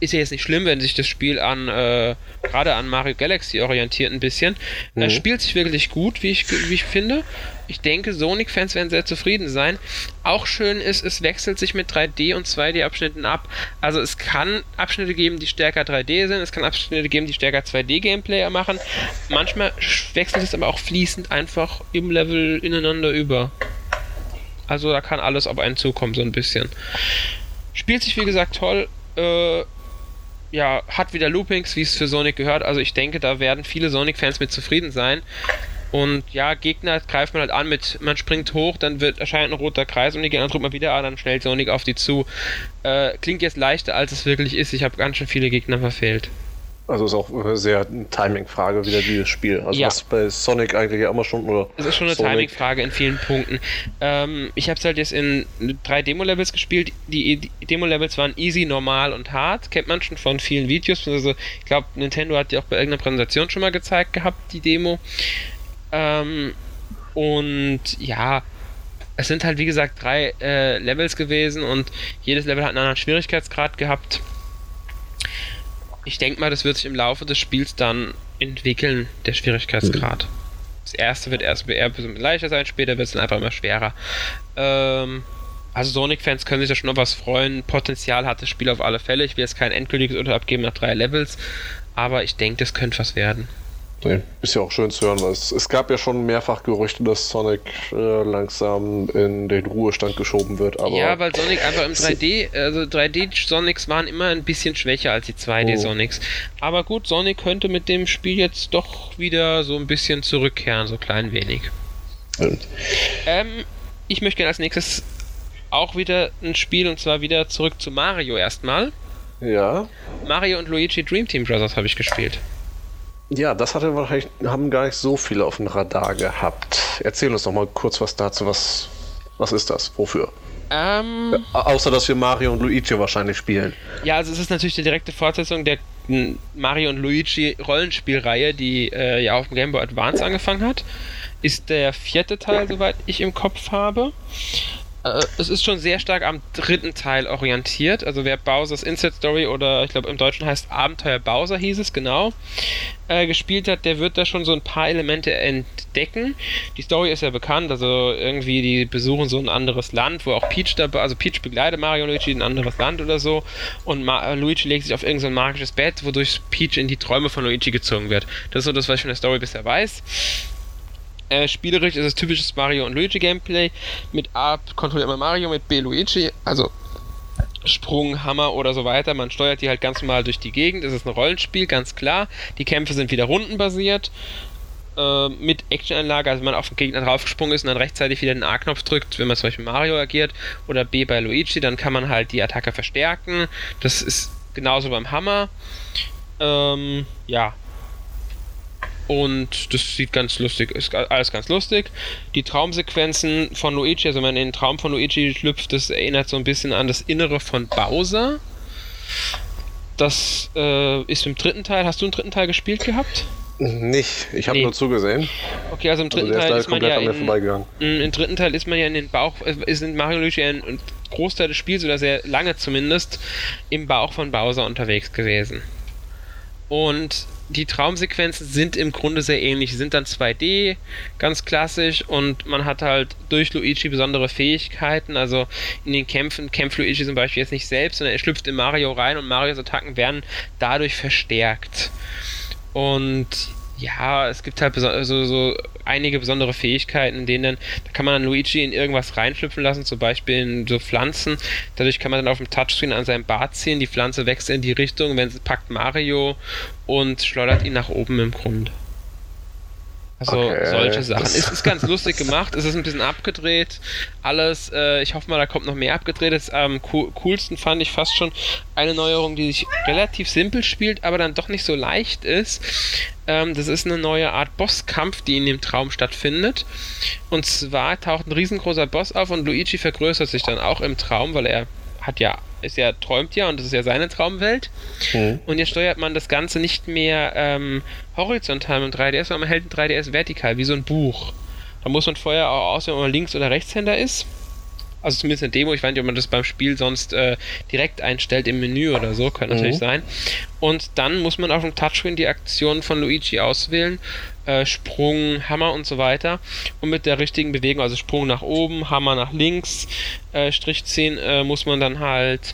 ist ja jetzt nicht schlimm, wenn sich das Spiel an äh, gerade an Mario Galaxy orientiert ein bisschen. Mhm. Er spielt sich wirklich gut, wie ich, wie ich finde. Ich denke, Sonic-Fans werden sehr zufrieden sein. Auch schön ist, es wechselt sich mit 3D und 2D-Abschnitten ab. Also es kann Abschnitte geben, die stärker 3D sind, es kann Abschnitte geben, die stärker 2D-Gameplay machen. Manchmal wechselt es aber auch fließend einfach im Level ineinander über. Also da kann alles auf einen zukommen, so ein bisschen. Spielt sich wie gesagt toll. Äh, ja, hat wieder Loopings, wie es für Sonic gehört. Also ich denke, da werden viele Sonic-Fans mit zufrieden sein. Und ja, Gegner greift man halt an mit, man springt hoch, dann wird erscheint ein roter Kreis und die Gegner drückt man wieder an, dann schnellt Sonic auf die zu. Äh, klingt jetzt leichter, als es wirklich ist. Ich habe ganz schön viele Gegner verfehlt. Also ist auch sehr eine Timing-Frage wieder dieses Spiel. Also ja. was bei Sonic eigentlich ja immer schon oder. Es ist schon eine Timing-Frage in vielen Punkten. Ähm, ich habe es halt jetzt in drei Demo-Levels gespielt. Die, die Demo-Levels waren easy, normal und hart. Kennt man schon von vielen Videos. Also ich glaube, Nintendo hat die auch bei irgendeiner Präsentation schon mal gezeigt gehabt, die Demo. Ähm, und ja, es sind halt wie gesagt drei äh, Levels gewesen und jedes Level hat einen anderen Schwierigkeitsgrad gehabt ich denke mal, das wird sich im Laufe des Spiels dann entwickeln, der Schwierigkeitsgrad. Mhm. Das erste wird erst eher ein bisschen leichter sein, später wird es dann einfach immer schwerer. Ähm, also Sonic-Fans können sich da schon noch was freuen. Potenzial hat das Spiel auf alle Fälle. Ich will jetzt kein endgültiges Urteil abgeben nach drei Levels, aber ich denke, das könnte was werden. Nee, ist ja auch schön zu hören, weil es, es gab ja schon mehrfach Gerüchte, dass Sonic äh, langsam in den Ruhestand geschoben wird. Aber ja, weil Sonic einfach im 3D, also 3D-Sonics waren immer ein bisschen schwächer als die 2D-Sonics. Oh. Aber gut, Sonic könnte mit dem Spiel jetzt doch wieder so ein bisschen zurückkehren, so klein wenig. Ähm, ich möchte gerne als nächstes auch wieder ein Spiel und zwar wieder zurück zu Mario erstmal. Ja. Mario und Luigi Dream Team Brothers habe ich gespielt. Ja, das hatte wahrscheinlich, haben gar nicht so viele auf dem Radar gehabt. Erzähl uns doch mal kurz was dazu. Was, was ist das? Wofür? Ähm, ja, außer, dass wir Mario und Luigi wahrscheinlich spielen. Ja, also es ist natürlich die direkte Fortsetzung der Mario und Luigi Rollenspielreihe, die äh, ja auf dem Game Boy Advance angefangen hat. Ist der vierte Teil, soweit ich im Kopf habe. Äh, es ist schon sehr stark am dritten Teil orientiert. Also wer Bowser's Inside Story oder ich glaube im Deutschen heißt Abenteuer Bowser hieß es genau, äh, gespielt hat, der wird da schon so ein paar Elemente entdecken. Die Story ist ja bekannt, also irgendwie die besuchen so ein anderes Land, wo auch Peach dabei, also Peach begleitet Mario und Luigi in ein anderes Land oder so und Ma Luigi legt sich auf irgendein so magisches Bett, wodurch Peach in die Träume von Luigi gezogen wird. Das ist so das, was ich von der Story bisher weiß. Äh, spielerisch ist es typisches Mario und Luigi Gameplay. Mit A kontrolliert man Mario, mit B Luigi, also Sprung, Hammer oder so weiter. Man steuert die halt ganz normal durch die Gegend. Es ist ein Rollenspiel, ganz klar. Die Kämpfe sind wieder rundenbasiert. Äh, mit Actionanlage, also wenn man auf den Gegner draufgesprungen ist und dann rechtzeitig wieder den A-Knopf drückt, wenn man zum Beispiel Mario agiert, oder B bei Luigi, dann kann man halt die Attacke verstärken. Das ist genauso beim Hammer. Ähm, ja, und das sieht ganz lustig, ist alles ganz lustig. Die Traumsequenzen von Luigi, also wenn man in den Traum von Luigi schlüpft, das erinnert so ein bisschen an das Innere von Bowser. Das äh, ist im dritten Teil. Hast du einen dritten Teil gespielt gehabt? Nicht, ich habe nee. nur zugesehen. Okay, also im also dritten also Teil ist, man ja in, in, im dritten Teil ist man ja in den Bauch, äh, ist in Mario Luigi ein Großteil des Spiels oder sehr lange zumindest im Bauch von Bowser unterwegs gewesen. Und die Traumsequenzen sind im Grunde sehr ähnlich. Sie sind dann 2D, ganz klassisch, und man hat halt durch Luigi besondere Fähigkeiten. Also in den Kämpfen kämpft Luigi zum Beispiel jetzt nicht selbst, sondern er schlüpft in Mario rein und Marios Attacken werden dadurch verstärkt. Und ja, es gibt halt so, so einige besondere Fähigkeiten, in denen dann, da kann man Luigi in irgendwas reinschlüpfen lassen, zum Beispiel in so Pflanzen. Dadurch kann man dann auf dem Touchscreen an seinem Bart ziehen, die Pflanze wächst in die Richtung, wenn sie packt Mario und schleudert ihn nach oben im Grund. Also okay. solche Sachen. Es ist ganz lustig gemacht, es ist ein bisschen abgedreht, alles. Äh, ich hoffe mal, da kommt noch mehr abgedreht. Das am ähm, coolsten fand ich fast schon eine Neuerung, die sich relativ simpel spielt, aber dann doch nicht so leicht ist. Ähm, das ist eine neue Art Bosskampf, die in dem Traum stattfindet. Und zwar taucht ein riesengroßer Boss auf und Luigi vergrößert sich dann auch im Traum, weil er hat ja ist ja, träumt ja und das ist ja seine Traumwelt. Mhm. Und jetzt steuert man das Ganze nicht mehr ähm, horizontal mit 3DS, sondern man hält ein 3DS vertikal, wie so ein Buch. Da muss man vorher auch auswählen, ob man Links- oder Rechtshänder ist. Also zumindest eine Demo, ich weiß nicht, ob man das beim Spiel sonst äh, direkt einstellt im Menü oder so, könnte mhm. natürlich sein. Und dann muss man auf dem Touchscreen die Aktionen von Luigi auswählen. Äh, Sprung, Hammer und so weiter. Und mit der richtigen Bewegung, also Sprung nach oben, Hammer nach links, äh, Strich ziehen, äh, muss man dann halt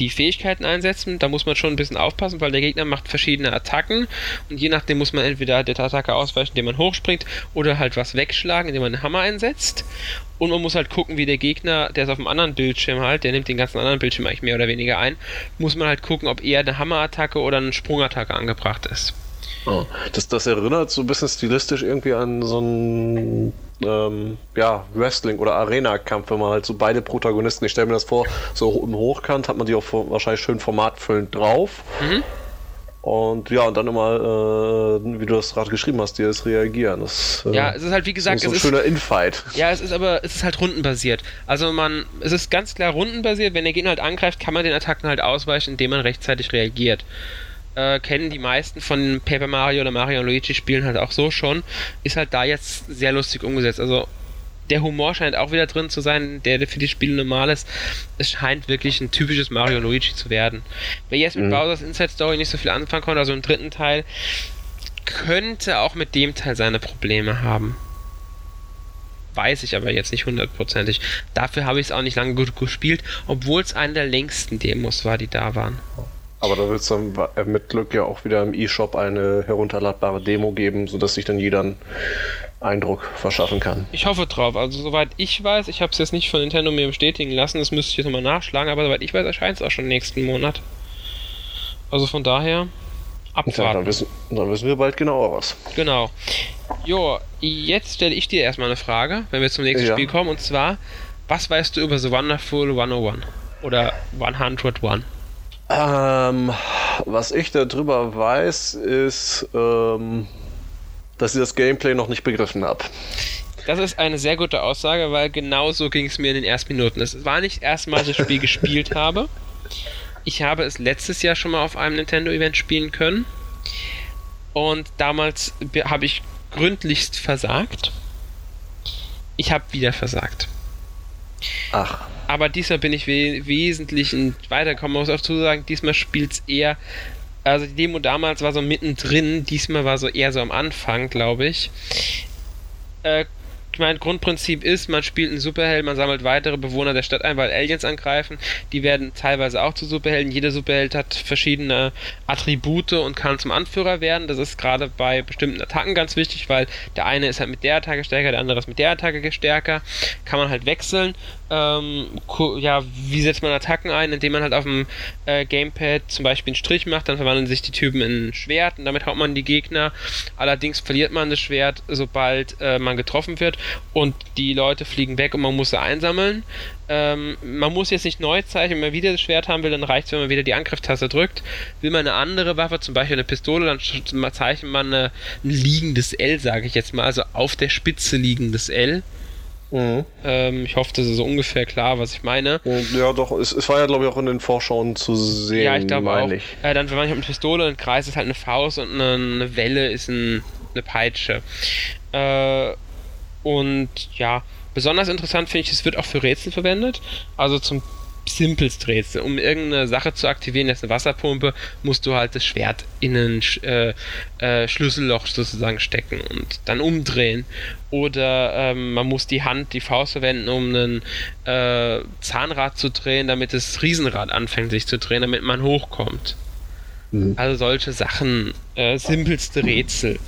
die Fähigkeiten einsetzen. Da muss man schon ein bisschen aufpassen, weil der Gegner macht verschiedene Attacken und je nachdem muss man entweder der Attacke ausweichen, indem man hochspringt oder halt was wegschlagen, indem man einen Hammer einsetzt. Und man muss halt gucken, wie der Gegner, der ist auf einem anderen Bildschirm halt, der nimmt den ganzen anderen Bildschirm eigentlich mehr oder weniger ein, muss man halt gucken, ob eher eine Hammerattacke oder eine Sprungattacke angebracht ist. Oh. Das, das erinnert so ein bisschen stilistisch irgendwie an so ein ähm, ja, Wrestling- oder Arena-Kampf, wenn man halt so beide Protagonisten, ich stelle mir das vor, so im Hochkant hat man die auch wahrscheinlich schön formatfüllend drauf. Mhm. Und ja, und dann immer, äh, wie du das gerade geschrieben hast, die das reagieren. Das, äh, ja, es ist halt wie gesagt, so ein es schöner Infight. Ja, es ist aber, es ist halt rundenbasiert. Also man, es ist ganz klar rundenbasiert. Wenn der Gegner halt angreift, kann man den Attacken halt ausweichen, indem man rechtzeitig reagiert äh, kennen die meisten von Paper Mario oder Mario und Luigi Spielen halt auch so schon, ist halt da jetzt sehr lustig umgesetzt. Also der Humor scheint auch wieder drin zu sein, der für die Spiele normal ist. Es scheint wirklich ein typisches Mario und Luigi zu werden. Wer jetzt mit mhm. Bowser's Inside Story nicht so viel anfangen konnte, also im dritten Teil, könnte auch mit dem Teil seine Probleme haben. Weiß ich aber jetzt nicht hundertprozentig. Dafür habe ich es auch nicht lange gut gespielt, obwohl es eine der längsten Demos war, die da waren. Aber da wird es dann mit Glück ja auch wieder im E-Shop eine herunterladbare Demo geben, sodass sich dann jeder einen Eindruck verschaffen kann. Ich hoffe drauf. Also soweit ich weiß, ich habe es jetzt nicht von Nintendo mir bestätigen lassen, das müsste ich jetzt nochmal nachschlagen, aber soweit ich weiß, erscheint es auch schon nächsten Monat. Also von daher abwarten. Ja, dann, wissen, dann wissen wir bald genauer was. Genau. Jo, jetzt stelle ich dir erstmal eine Frage, wenn wir zum nächsten ja. Spiel kommen, und zwar, was weißt du über The Wonderful 101? Oder 101? Ähm, was ich darüber weiß, ist, ähm, dass ich das Gameplay noch nicht begriffen habe. Das ist eine sehr gute Aussage, weil genau so ging es mir in den ersten Minuten. Es war nicht erstmal das Spiel gespielt habe. Ich habe es letztes Jahr schon mal auf einem Nintendo-Event spielen können. Und damals habe ich gründlichst versagt. Ich habe wieder versagt. Ach aber diesmal bin ich we wesentlich weitergekommen. Man muss auch zu sagen, diesmal spielt es eher. Also die Demo damals war so mittendrin, diesmal war so eher so am Anfang, glaube ich. Äh, meine, Grundprinzip ist, man spielt einen Superheld, man sammelt weitere Bewohner der Stadt ein, weil Aliens angreifen. Die werden teilweise auch zu Superhelden. Jeder Superheld hat verschiedene Attribute und kann zum Anführer werden. Das ist gerade bei bestimmten Attacken ganz wichtig, weil der eine ist halt mit der Attacke stärker, der andere ist mit der Attacke stärker. Kann man halt wechseln. Ähm, ja, wie setzt man Attacken ein? Indem man halt auf dem äh, Gamepad zum Beispiel einen Strich macht, dann verwandeln sich die Typen in ein Schwert und damit haut man die Gegner. Allerdings verliert man das Schwert, sobald äh, man getroffen wird und die Leute fliegen weg und man muss sie einsammeln. Ähm, man muss jetzt nicht neu zeichnen, wenn man wieder das Schwert haben will, dann reicht es, wenn man wieder die Angriffstaste drückt. Will man eine andere Waffe, zum Beispiel eine Pistole, dann zeichnet man eine, ein liegendes L, sage ich jetzt mal, also auf der Spitze liegendes L. Mhm. Ähm, ich hoffe, das ist so ungefähr klar, was ich meine. Ja, doch, es, es war ja, glaube ich, auch in den Vorschauen zu sehen. Ja, ich glaube auch. Ich. Äh, dann, wenn man eine Pistole, ein Kreis ist halt eine Faust und eine, eine Welle ist ein, eine Peitsche. Äh, und ja, besonders interessant finde ich, es wird auch für Rätsel verwendet. Also zum simpelst Rätsel. Um irgendeine Sache zu aktivieren, das ist eine Wasserpumpe, musst du halt das Schwert in ein äh, äh, Schlüsselloch sozusagen stecken und dann umdrehen. Oder ähm, man muss die Hand, die Faust verwenden, um ein äh, Zahnrad zu drehen, damit das Riesenrad anfängt sich zu drehen, damit man hochkommt. Mhm. Also solche Sachen, äh, simpelste Rätsel.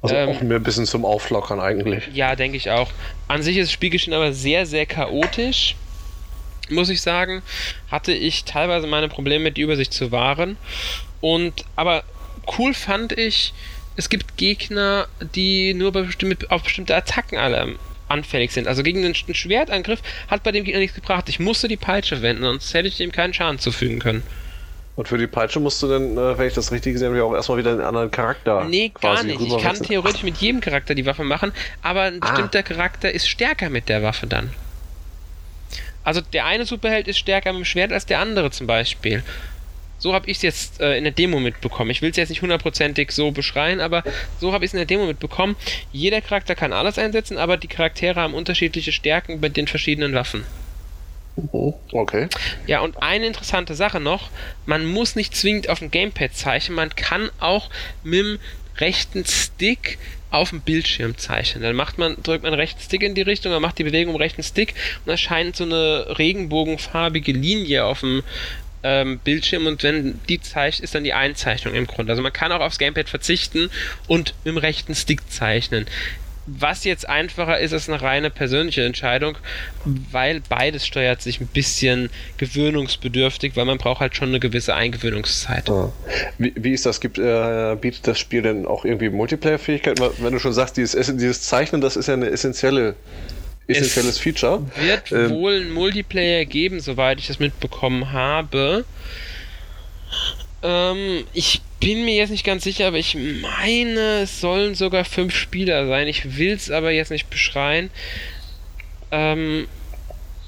Also ähm, auch mir ein bisschen zum Auflockern eigentlich. Ja, denke ich auch. An sich ist das Spielgeschehen aber sehr, sehr chaotisch. Muss ich sagen, hatte ich teilweise meine Probleme, die Übersicht zu wahren. Und aber cool fand ich, es gibt Gegner, die nur bestimmte, auf bestimmte Attacken alle anfällig sind. Also gegen den Schwertangriff hat bei dem Gegner nichts gebracht. Ich musste die Peitsche wenden, sonst hätte ich ihm keinen Schaden zufügen können. Und für die Peitsche musst du dann, äh, wenn ich das richtig gesehen habe, auch erstmal wieder einen anderen Charakter. Nee, gar nicht. Ich kann theoretisch mit jedem Charakter die Waffe machen, aber ein ah. bestimmter Charakter ist stärker mit der Waffe dann. Also der eine Superheld ist stärker mit dem Schwert als der andere zum Beispiel. So habe ich es jetzt äh, in der Demo mitbekommen. Ich will es jetzt nicht hundertprozentig so beschreien, aber so habe ich es in der Demo mitbekommen. Jeder Charakter kann alles einsetzen, aber die Charaktere haben unterschiedliche Stärken bei den verschiedenen Waffen. Oh, okay. Ja, und eine interessante Sache noch: Man muss nicht zwingend auf dem Gamepad zeichnen, man kann auch mit dem rechten Stick auf dem Bildschirm zeichnen. Dann macht man, drückt man rechten Stick in die Richtung, man macht die Bewegung rechten Stick und erscheint so eine regenbogenfarbige Linie auf dem ähm, Bildschirm und wenn die zeichnet, ist dann die Einzeichnung im Grunde. Also man kann auch aufs Gamepad verzichten und mit dem rechten Stick zeichnen. Was jetzt einfacher ist, ist eine reine persönliche Entscheidung, weil beides steuert sich ein bisschen gewöhnungsbedürftig, weil man braucht halt schon eine gewisse Eingewöhnungszeit. Ah. Wie, wie, ist das? Gibt, äh, bietet das Spiel denn auch irgendwie Multiplayer-Fähigkeiten? Wenn du schon sagst, dieses, dieses Zeichnen, das ist ja eine essentielle essentielles Feature. Wird ähm, wohl ein Multiplayer geben, soweit ich das mitbekommen habe. Ähm, ich bin mir jetzt nicht ganz sicher, aber ich meine, es sollen sogar fünf Spieler sein. Ich will es aber jetzt nicht beschreien. Ähm,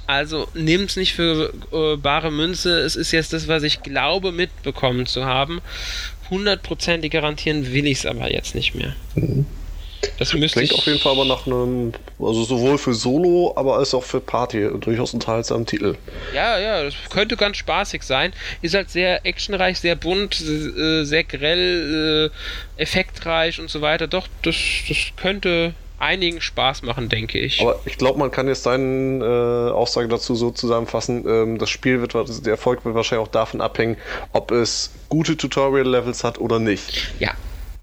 also nehmt es nicht für äh, bare Münze. Es ist jetzt das, was ich glaube mitbekommen zu haben. Hundertprozentig garantieren will ich es aber jetzt nicht mehr. Mhm. Das müsste Klingt auf jeden Fall aber nach einem, also sowohl für Solo, aber als auch für Party durchaus unterhaltsamen Titel. Ja, ja, das könnte ganz spaßig sein. Ist halt sehr actionreich, sehr bunt, äh, sehr grell, äh, effektreich und so weiter. Doch, das, das könnte einigen Spaß machen, denke ich. Aber ich glaube, man kann jetzt deine äh, Aussage dazu so zusammenfassen, ähm, das Spiel wird, der Erfolg wird wahrscheinlich auch davon abhängen, ob es gute Tutorial-Levels hat oder nicht. Ja,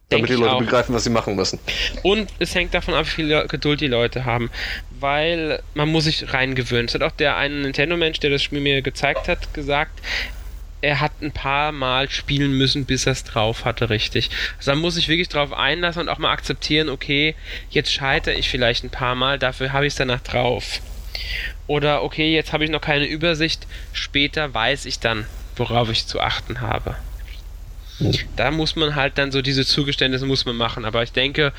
damit die Leute begreifen, was sie machen müssen. Und es hängt davon ab, wie viel Geduld die Leute haben. Weil man muss sich reingewöhnen. Es hat auch der eine Nintendo-Mensch, der das Spiel mir gezeigt hat, gesagt, er hat ein paar Mal spielen müssen, bis er es drauf hatte, richtig. Also da muss ich wirklich drauf einlassen und auch mal akzeptieren, okay, jetzt scheitere ich vielleicht ein paar Mal, dafür habe ich es danach drauf. Oder okay, jetzt habe ich noch keine Übersicht, später weiß ich dann, worauf ich zu achten habe. Da muss man halt dann so diese Zugeständnisse muss man machen. Aber ich denke,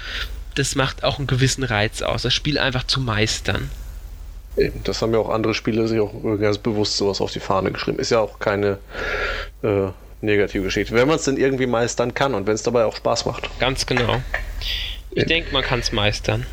das macht auch einen gewissen Reiz aus, das Spiel einfach zu meistern. Das haben ja auch andere Spiele sich auch ganz bewusst sowas auf die Fahne geschrieben. Ist ja auch keine äh, negative Geschichte. Wenn man es denn irgendwie meistern kann und wenn es dabei auch Spaß macht. Ganz genau. Ich denke, man kann es meistern.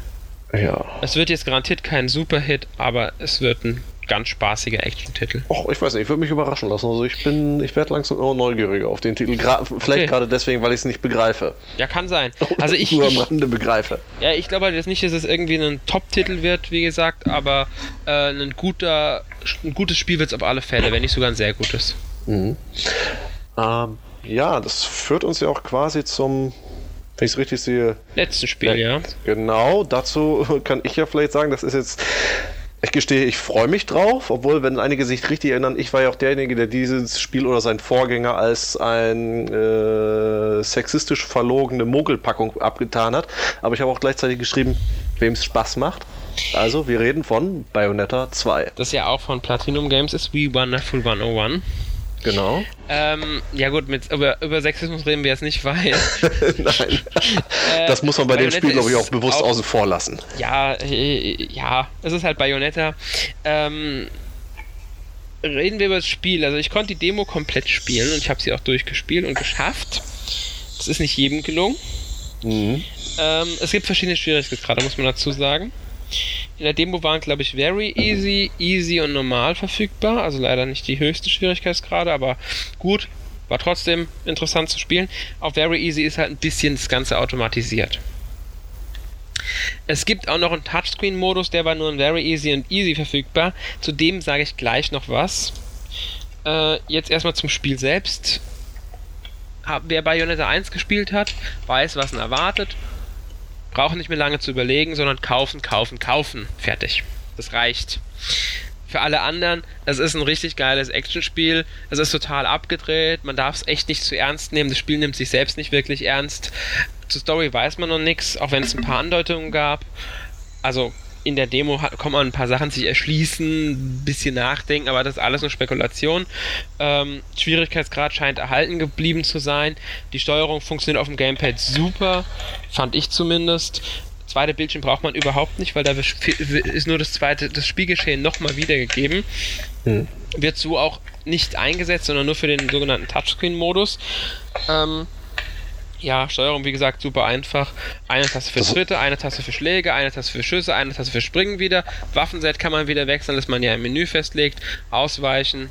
Ja. Es wird jetzt garantiert kein Superhit, aber es wird ein ganz spaßiger Action-Titel. Och, ich weiß nicht, ich würde mich überraschen lassen. Also ich bin, ich werde langsam immer neugieriger auf den Titel. Gra vielleicht okay. gerade deswegen, weil ich es nicht begreife. Ja, kann sein. <laughs> Also ich nur am Rande begreife. Ja, ich glaube halt jetzt nicht, dass es irgendwie ein Top-Titel wird, wie gesagt, aber äh, ein guter, ein gutes Spiel wird es auf alle Fälle, wenn nicht sogar ein sehr gutes. Mhm. Ähm, ja, das führt uns ja auch quasi zum wenn ich es richtig sehe. Letzten Spiel, ja. Genau, dazu <laughs> kann ich ja vielleicht sagen, das ist jetzt ich gestehe, ich freue mich drauf, obwohl, wenn einige sich richtig erinnern, ich war ja auch derjenige, der dieses Spiel oder sein Vorgänger als ein äh, sexistisch verlogene Mogelpackung abgetan hat. Aber ich habe auch gleichzeitig geschrieben, wem es Spaß macht. Also, wir reden von Bayonetta 2. Das ja auch von Platinum Games ist, wie Wonderful 101. Genau. Ähm, ja gut, mit, über, über Sexismus reden wir jetzt nicht, weil... <laughs> Nein, äh, das muss man bei Bayonetta dem Spiel, glaube ich, auch bewusst auch, außen vor lassen. Ja, äh, ja, es ist halt Bayonetta. Ähm, reden wir über das Spiel. Also ich konnte die Demo komplett spielen und ich habe sie auch durchgespielt und geschafft. Das ist nicht jedem gelungen. Mhm. Ähm, es gibt verschiedene Schwierigkeitsgrade, muss man dazu sagen. In der Demo waren, glaube ich, Very Easy, Easy und Normal verfügbar. Also leider nicht die höchste Schwierigkeitsgrade, aber gut. War trotzdem interessant zu spielen. Auf Very Easy ist halt ein bisschen das Ganze automatisiert. Es gibt auch noch einen Touchscreen-Modus, der war nur in Very Easy und Easy verfügbar. Zu dem sage ich gleich noch was. Äh, jetzt erstmal zum Spiel selbst. Wer Bayonetta 1 gespielt hat, weiß, was ihn erwartet brauchen nicht mehr lange zu überlegen, sondern kaufen, kaufen, kaufen. Fertig. Das reicht. Für alle anderen, es ist ein richtig geiles Actionspiel. Es ist total abgedreht. Man darf es echt nicht zu ernst nehmen. Das Spiel nimmt sich selbst nicht wirklich ernst. zur Story weiß man noch nichts, auch wenn es ein paar Andeutungen gab. Also in der Demo hat, kommt man ein paar Sachen sich erschließen, ein bisschen nachdenken, aber das ist alles nur Spekulation. Ähm, Schwierigkeitsgrad scheint erhalten geblieben zu sein. Die Steuerung funktioniert auf dem Gamepad super, fand ich zumindest. Zweite Bildschirm braucht man überhaupt nicht, weil da ist nur das zweite, das Spielgeschehen nochmal wiedergegeben. Hm. Wird so auch nicht eingesetzt, sondern nur für den sogenannten Touchscreen-Modus. Ähm, ja, Steuerung, wie gesagt, super einfach. Eine Taste für Schritte, eine Taste für Schläge, eine Taste für Schüsse, eine Taste für Springen wieder. Waffenset kann man wieder wechseln, dass man ja im Menü festlegt. Ausweichen,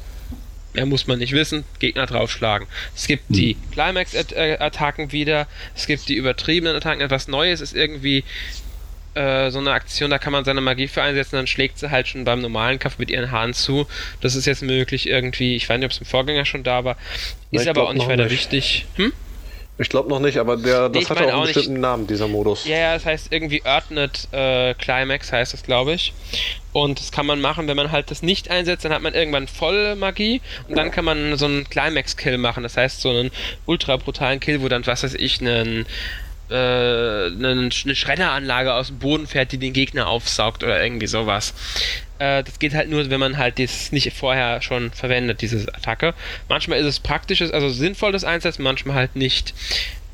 Mehr muss man nicht wissen, Gegner draufschlagen. Es gibt hm. die Climax-Attacken wieder, es gibt die übertriebenen Attacken. Etwas Neues ist irgendwie äh, so eine Aktion, da kann man seine Magie für einsetzen, dann schlägt sie halt schon beim normalen Kampf mit ihren Haaren zu. Das ist jetzt möglich irgendwie, ich weiß nicht, ob es im Vorgänger schon da war, ist aber auch nicht weiter nicht. wichtig. Hm? Ich glaube noch nicht, aber der, das nee, hat auch einen bestimmten nicht. Namen, dieser Modus. Ja, ja, das heißt irgendwie Earthnet äh, Climax heißt das, glaube ich. Und das kann man machen, wenn man halt das nicht einsetzt, dann hat man irgendwann voll Magie und dann kann man so einen Climax-Kill machen. Das heißt so einen ultra brutalen Kill, wo dann, was weiß ich, einen äh, eine, Schredderanlage aus dem Boden fährt, die den Gegner aufsaugt oder irgendwie sowas. Äh, das geht halt nur, wenn man halt das nicht vorher schon verwendet, diese Attacke. Manchmal ist es praktisch, also sinnvoll das einsetzen, manchmal halt nicht.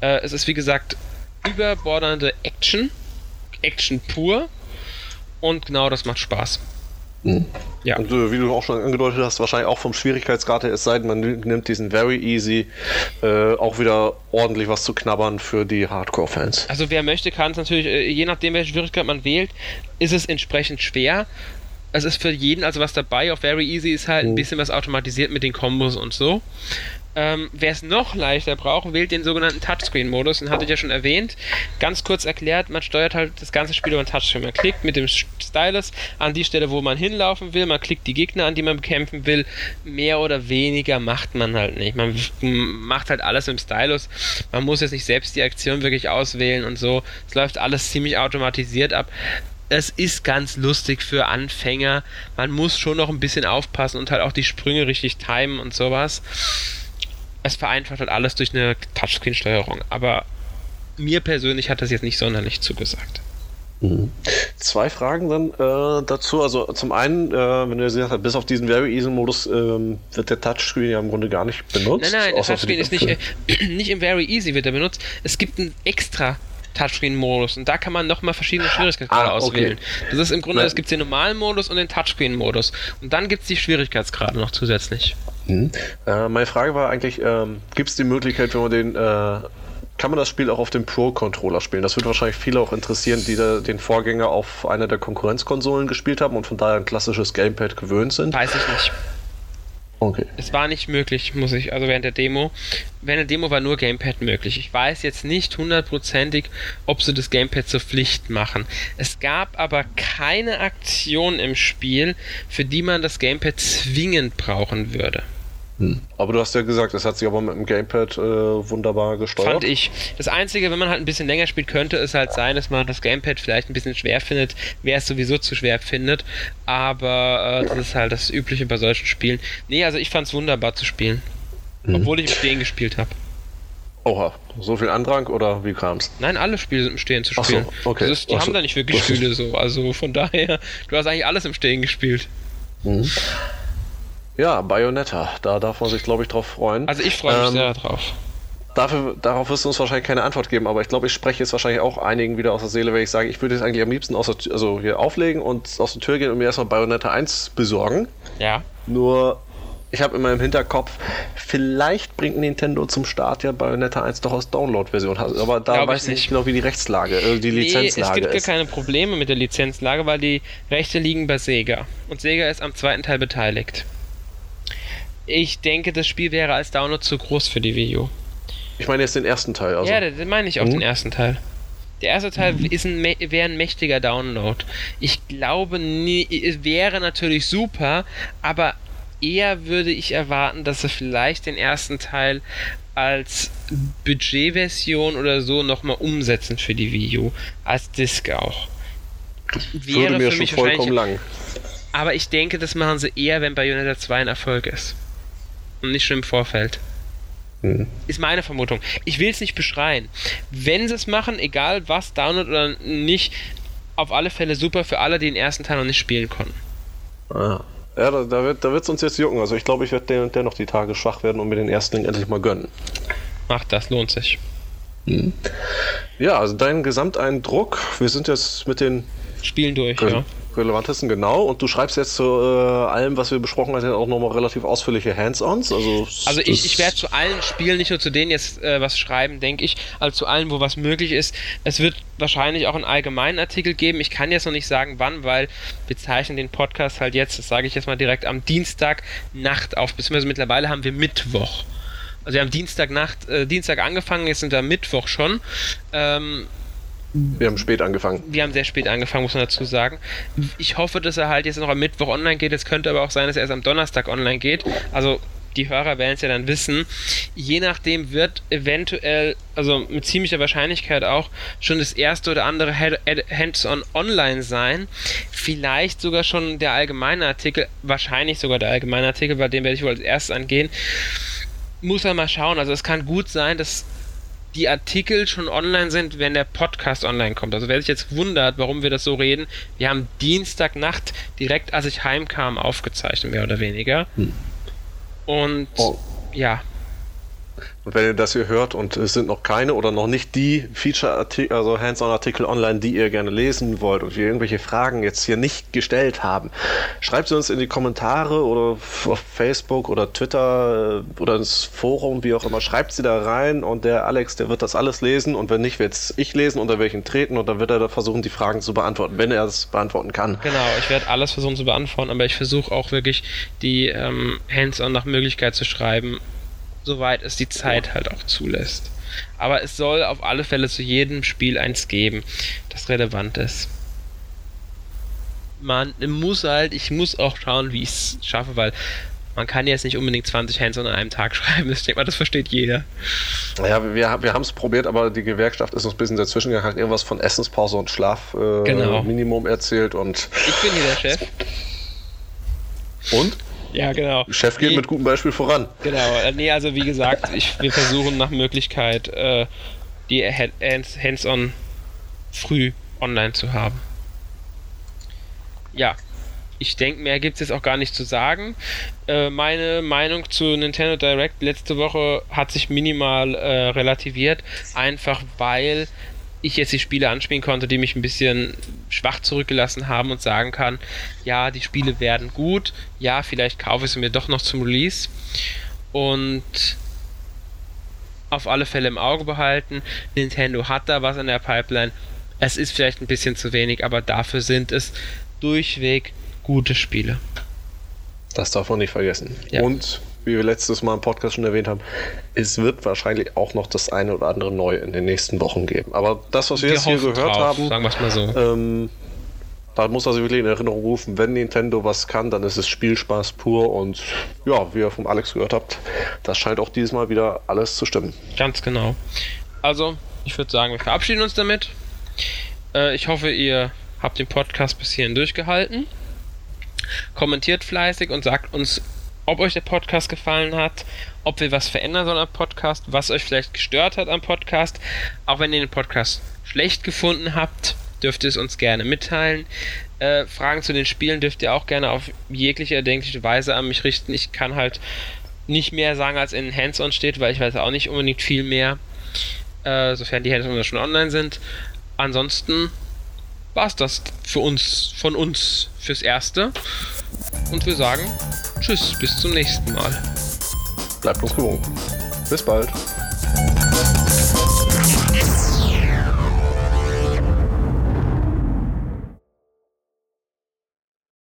Äh, es ist wie gesagt überbordernde Action, Action pur und genau das macht Spaß. Mhm. Ja. Und äh, wie du auch schon angedeutet hast, wahrscheinlich auch vom Schwierigkeitsgrad her, es sei denn, man nimmt diesen Very Easy, äh, auch wieder ordentlich was zu knabbern für die Hardcore-Fans. Also wer möchte, kann es natürlich, äh, je nachdem welche Schwierigkeit man wählt, ist es entsprechend schwer es ist für jeden also was dabei. Auf Very Easy ist halt ein mhm. bisschen was automatisiert mit den Kombos und so. Ähm, Wer es noch leichter braucht, wählt den sogenannten Touchscreen-Modus. Den hatte ich ja schon erwähnt. Ganz kurz erklärt, man steuert halt das ganze Spiel über den Touchscreen. Man klickt mit dem Stylus an die Stelle, wo man hinlaufen will. Man klickt die Gegner an, die man bekämpfen will. Mehr oder weniger macht man halt nicht. Man macht halt alles dem Stylus. Man muss jetzt nicht selbst die Aktion wirklich auswählen und so. Es läuft alles ziemlich automatisiert ab es ist ganz lustig für Anfänger. Man muss schon noch ein bisschen aufpassen und halt auch die Sprünge richtig timen und sowas. Es vereinfacht halt alles durch eine Touchscreen-Steuerung. Aber mir persönlich hat das jetzt nicht sonderlich zugesagt. Mhm. Zwei Fragen dann äh, dazu. Also zum einen, äh, wenn du gesagt hast, bis auf diesen Very Easy Modus ähm, wird der Touchscreen ja im Grunde gar nicht benutzt. Nein, nein, der Touchscreen ist nicht, äh, <clears throat> nicht im Very Easy wird er benutzt. Es gibt ein extra Touchscreen-Modus. Und da kann man nochmal verschiedene Schwierigkeitsgrade ah, okay. auswählen. Das ist im Grunde, es gibt den normalen Modus und den Touchscreen-Modus. Und dann gibt es die Schwierigkeitsgrade noch zusätzlich. Hm. Äh, meine Frage war eigentlich, ähm, gibt es die Möglichkeit, wenn man den äh, kann man das Spiel auch auf dem Pro-Controller spielen. Das würde wahrscheinlich viele auch interessieren, die da den Vorgänger auf einer der Konkurrenzkonsolen gespielt haben und von daher ein klassisches Gamepad gewöhnt sind. Weiß ich nicht. Okay. Es war nicht möglich, muss ich, also während der Demo. Während der Demo war nur Gamepad möglich. Ich weiß jetzt nicht hundertprozentig, ob sie das Gamepad zur Pflicht machen. Es gab aber keine Aktion im Spiel, für die man das Gamepad zwingend brauchen würde. Hm. Aber du hast ja gesagt, es hat sich aber mit dem Gamepad äh, wunderbar gesteuert. Fand ich. Das Einzige, wenn man halt ein bisschen länger spielt, könnte es halt sein, dass man das Gamepad vielleicht ein bisschen schwer findet, wer es sowieso zu schwer findet. Aber äh, das ist halt das Übliche bei solchen Spielen. Nee, also ich fand es wunderbar zu spielen. Hm. Obwohl ich im Stehen gespielt habe. Oha, so viel Andrang oder wie kam's? Nein, alle Spiele sind im Stehen zu spielen. So, okay. Ist, die Ach haben so. da nicht wirklich Spiele so. Also von daher, du hast eigentlich alles im Stehen gespielt. Mhm. Ja, Bayonetta, da darf man sich, glaube ich, drauf freuen. Also ich freue mich ähm, sehr drauf. Dafür, darauf wirst du uns wahrscheinlich keine Antwort geben, aber ich glaube, ich spreche jetzt wahrscheinlich auch einigen wieder aus der Seele, wenn ich sage, ich würde jetzt eigentlich am liebsten aus der, also hier auflegen und aus der Tür gehen und mir erstmal Bayonetta 1 besorgen. Ja. Nur, ich habe immer im Hinterkopf, vielleicht bringt Nintendo zum Start ja Bayonetta 1 doch aus Download-Version. Aber da Glaub weiß ich nicht genau, wie die Rechtslage, äh, die nee, Lizenzlage ist. Es gibt gar keine Probleme mit der Lizenzlage, weil die Rechte liegen bei Sega. Und Sega ist am zweiten Teil beteiligt. Ich denke, das Spiel wäre als Download zu groß für die Wii U. Ich meine jetzt den ersten Teil. Also. Ja, den meine ich auch, mhm. den ersten Teil. Der erste Teil mhm. ist ein, wäre ein mächtiger Download. Ich glaube, es wäre natürlich super, aber eher würde ich erwarten, dass sie vielleicht den ersten Teil als Budgetversion oder so nochmal umsetzen für die Wii U. Als Disc auch. Wäre würde mir schon vollkommen lang. Aber ich denke, das machen sie eher, wenn Bayonetta 2 ein Erfolg ist und nicht schon im Vorfeld. Mhm. Ist meine Vermutung. Ich will es nicht beschreien. Wenn sie es machen, egal was, Download oder nicht, auf alle Fälle super für alle, die den ersten Teil noch nicht spielen konnten. Ah. Ja, da, da wird es uns jetzt jucken. Also ich glaube, ich werde dennoch die Tage schwach werden und mir den ersten Link endlich mal gönnen. Macht das, lohnt sich. Mhm. Ja, also dein Gesamteindruck, wir sind jetzt mit den Spielen durch, ja relevantesten, genau. Und du schreibst jetzt zu äh, allem, was wir besprochen haben, auch nochmal relativ ausführliche Hands-ons. Also, also ich, ich werde zu allen Spielen, nicht nur zu denen jetzt äh, was schreiben, denke ich, also zu allen, wo was möglich ist. Es wird wahrscheinlich auch einen allgemeinen Artikel geben. Ich kann jetzt noch nicht sagen, wann, weil wir zeichnen den Podcast halt jetzt, das sage ich jetzt mal direkt, am Dienstag Nacht auf. Beziehungsweise mittlerweile haben wir Mittwoch. Also wir haben Dienstagnacht, äh, Dienstag angefangen, jetzt sind wir Mittwoch schon. Ähm, wir haben spät angefangen. Wir haben sehr spät angefangen, muss man dazu sagen. Ich hoffe, dass er halt jetzt noch am Mittwoch online geht. Es könnte aber auch sein, dass er erst am Donnerstag online geht. Also die Hörer werden es ja dann wissen. Je nachdem wird eventuell, also mit ziemlicher Wahrscheinlichkeit auch, schon das erste oder andere Hands-on online sein. Vielleicht sogar schon der allgemeine Artikel, wahrscheinlich sogar der allgemeine Artikel, bei dem werde ich wohl als erstes angehen. Muss man mal schauen. Also es kann gut sein, dass die Artikel schon online sind, wenn der Podcast online kommt. Also wer sich jetzt wundert, warum wir das so reden, wir haben Dienstagnacht direkt, als ich heimkam, aufgezeichnet, mehr oder weniger. Hm. Und oh. ja, und wenn ihr das hier hört und es sind noch keine oder noch nicht die Feature-Artikel, also Hands-on-Artikel online, die ihr gerne lesen wollt und wir irgendwelche Fragen jetzt hier nicht gestellt haben, schreibt sie uns in die Kommentare oder auf Facebook oder Twitter äh, oder ins Forum, wie auch immer. Schreibt sie da rein und der Alex, der wird das alles lesen und wenn nicht, wird es ich lesen unter welchen treten und dann wird er da versuchen, die Fragen zu beantworten, wenn er es beantworten kann. Genau, ich werde alles versuchen zu beantworten, aber ich versuche auch wirklich die ähm, Hands-on nach Möglichkeit zu schreiben soweit es die Zeit halt auch zulässt. Aber es soll auf alle Fälle zu jedem Spiel eins geben, das relevant ist. Man muss halt, ich muss auch schauen, wie ich es schaffe, weil man kann jetzt nicht unbedingt 20 Hands an einem Tag <laughs> schreiben. Ich denke mal, das versteht jeder. Ja, wir, wir haben es probiert, aber die Gewerkschaft ist uns ein bisschen dazwischen gegangen, hat irgendwas von Essenspause und Schlaf äh, genau. Minimum erzählt und. Ich bin hier der Chef. <laughs> Und? Ja, genau. Chef geht nee, mit gutem Beispiel voran. Genau. Nee, also wie gesagt, ich, wir versuchen nach Möglichkeit, äh, die Hands-on früh online zu haben. Ja, ich denke, mehr gibt es jetzt auch gar nicht zu sagen. Äh, meine Meinung zu Nintendo Direct letzte Woche hat sich minimal äh, relativiert, einfach weil ich jetzt die Spiele anspielen konnte, die mich ein bisschen schwach zurückgelassen haben und sagen kann, ja, die Spiele werden gut, ja, vielleicht kaufe ich sie mir doch noch zum Release und auf alle Fälle im Auge behalten. Nintendo hat da was in der Pipeline. Es ist vielleicht ein bisschen zu wenig, aber dafür sind es durchweg gute Spiele. Das darf man nicht vergessen. Ja. Und wie wir letztes Mal im Podcast schon erwähnt haben, es wird wahrscheinlich auch noch das eine oder andere neu in den nächsten Wochen geben. Aber das, was wir, wir jetzt hier gehört drauf, haben, sagen wir es mal so. Ähm, da muss also wirklich in Erinnerung rufen, wenn Nintendo was kann, dann ist es Spielspaß pur und ja, wie ihr vom Alex gehört habt, das scheint auch dieses Mal wieder alles zu stimmen. Ganz genau. Also, ich würde sagen, wir verabschieden uns damit. Äh, ich hoffe, ihr habt den Podcast bis hierhin durchgehalten. Kommentiert fleißig und sagt uns, ob euch der Podcast gefallen hat, ob wir was verändern sollen am Podcast, was euch vielleicht gestört hat am Podcast. Auch wenn ihr den Podcast schlecht gefunden habt, dürft ihr es uns gerne mitteilen. Äh, Fragen zu den Spielen dürft ihr auch gerne auf jegliche erdenkliche Weise an mich richten. Ich kann halt nicht mehr sagen, als in Hands-On steht, weil ich weiß auch nicht unbedingt viel mehr, äh, sofern die Hands-On schon online sind. Ansonsten war es das für uns, von uns fürs Erste. Und wir sagen Tschüss, bis zum nächsten Mal. Bleibt uns gewogen. Bis bald.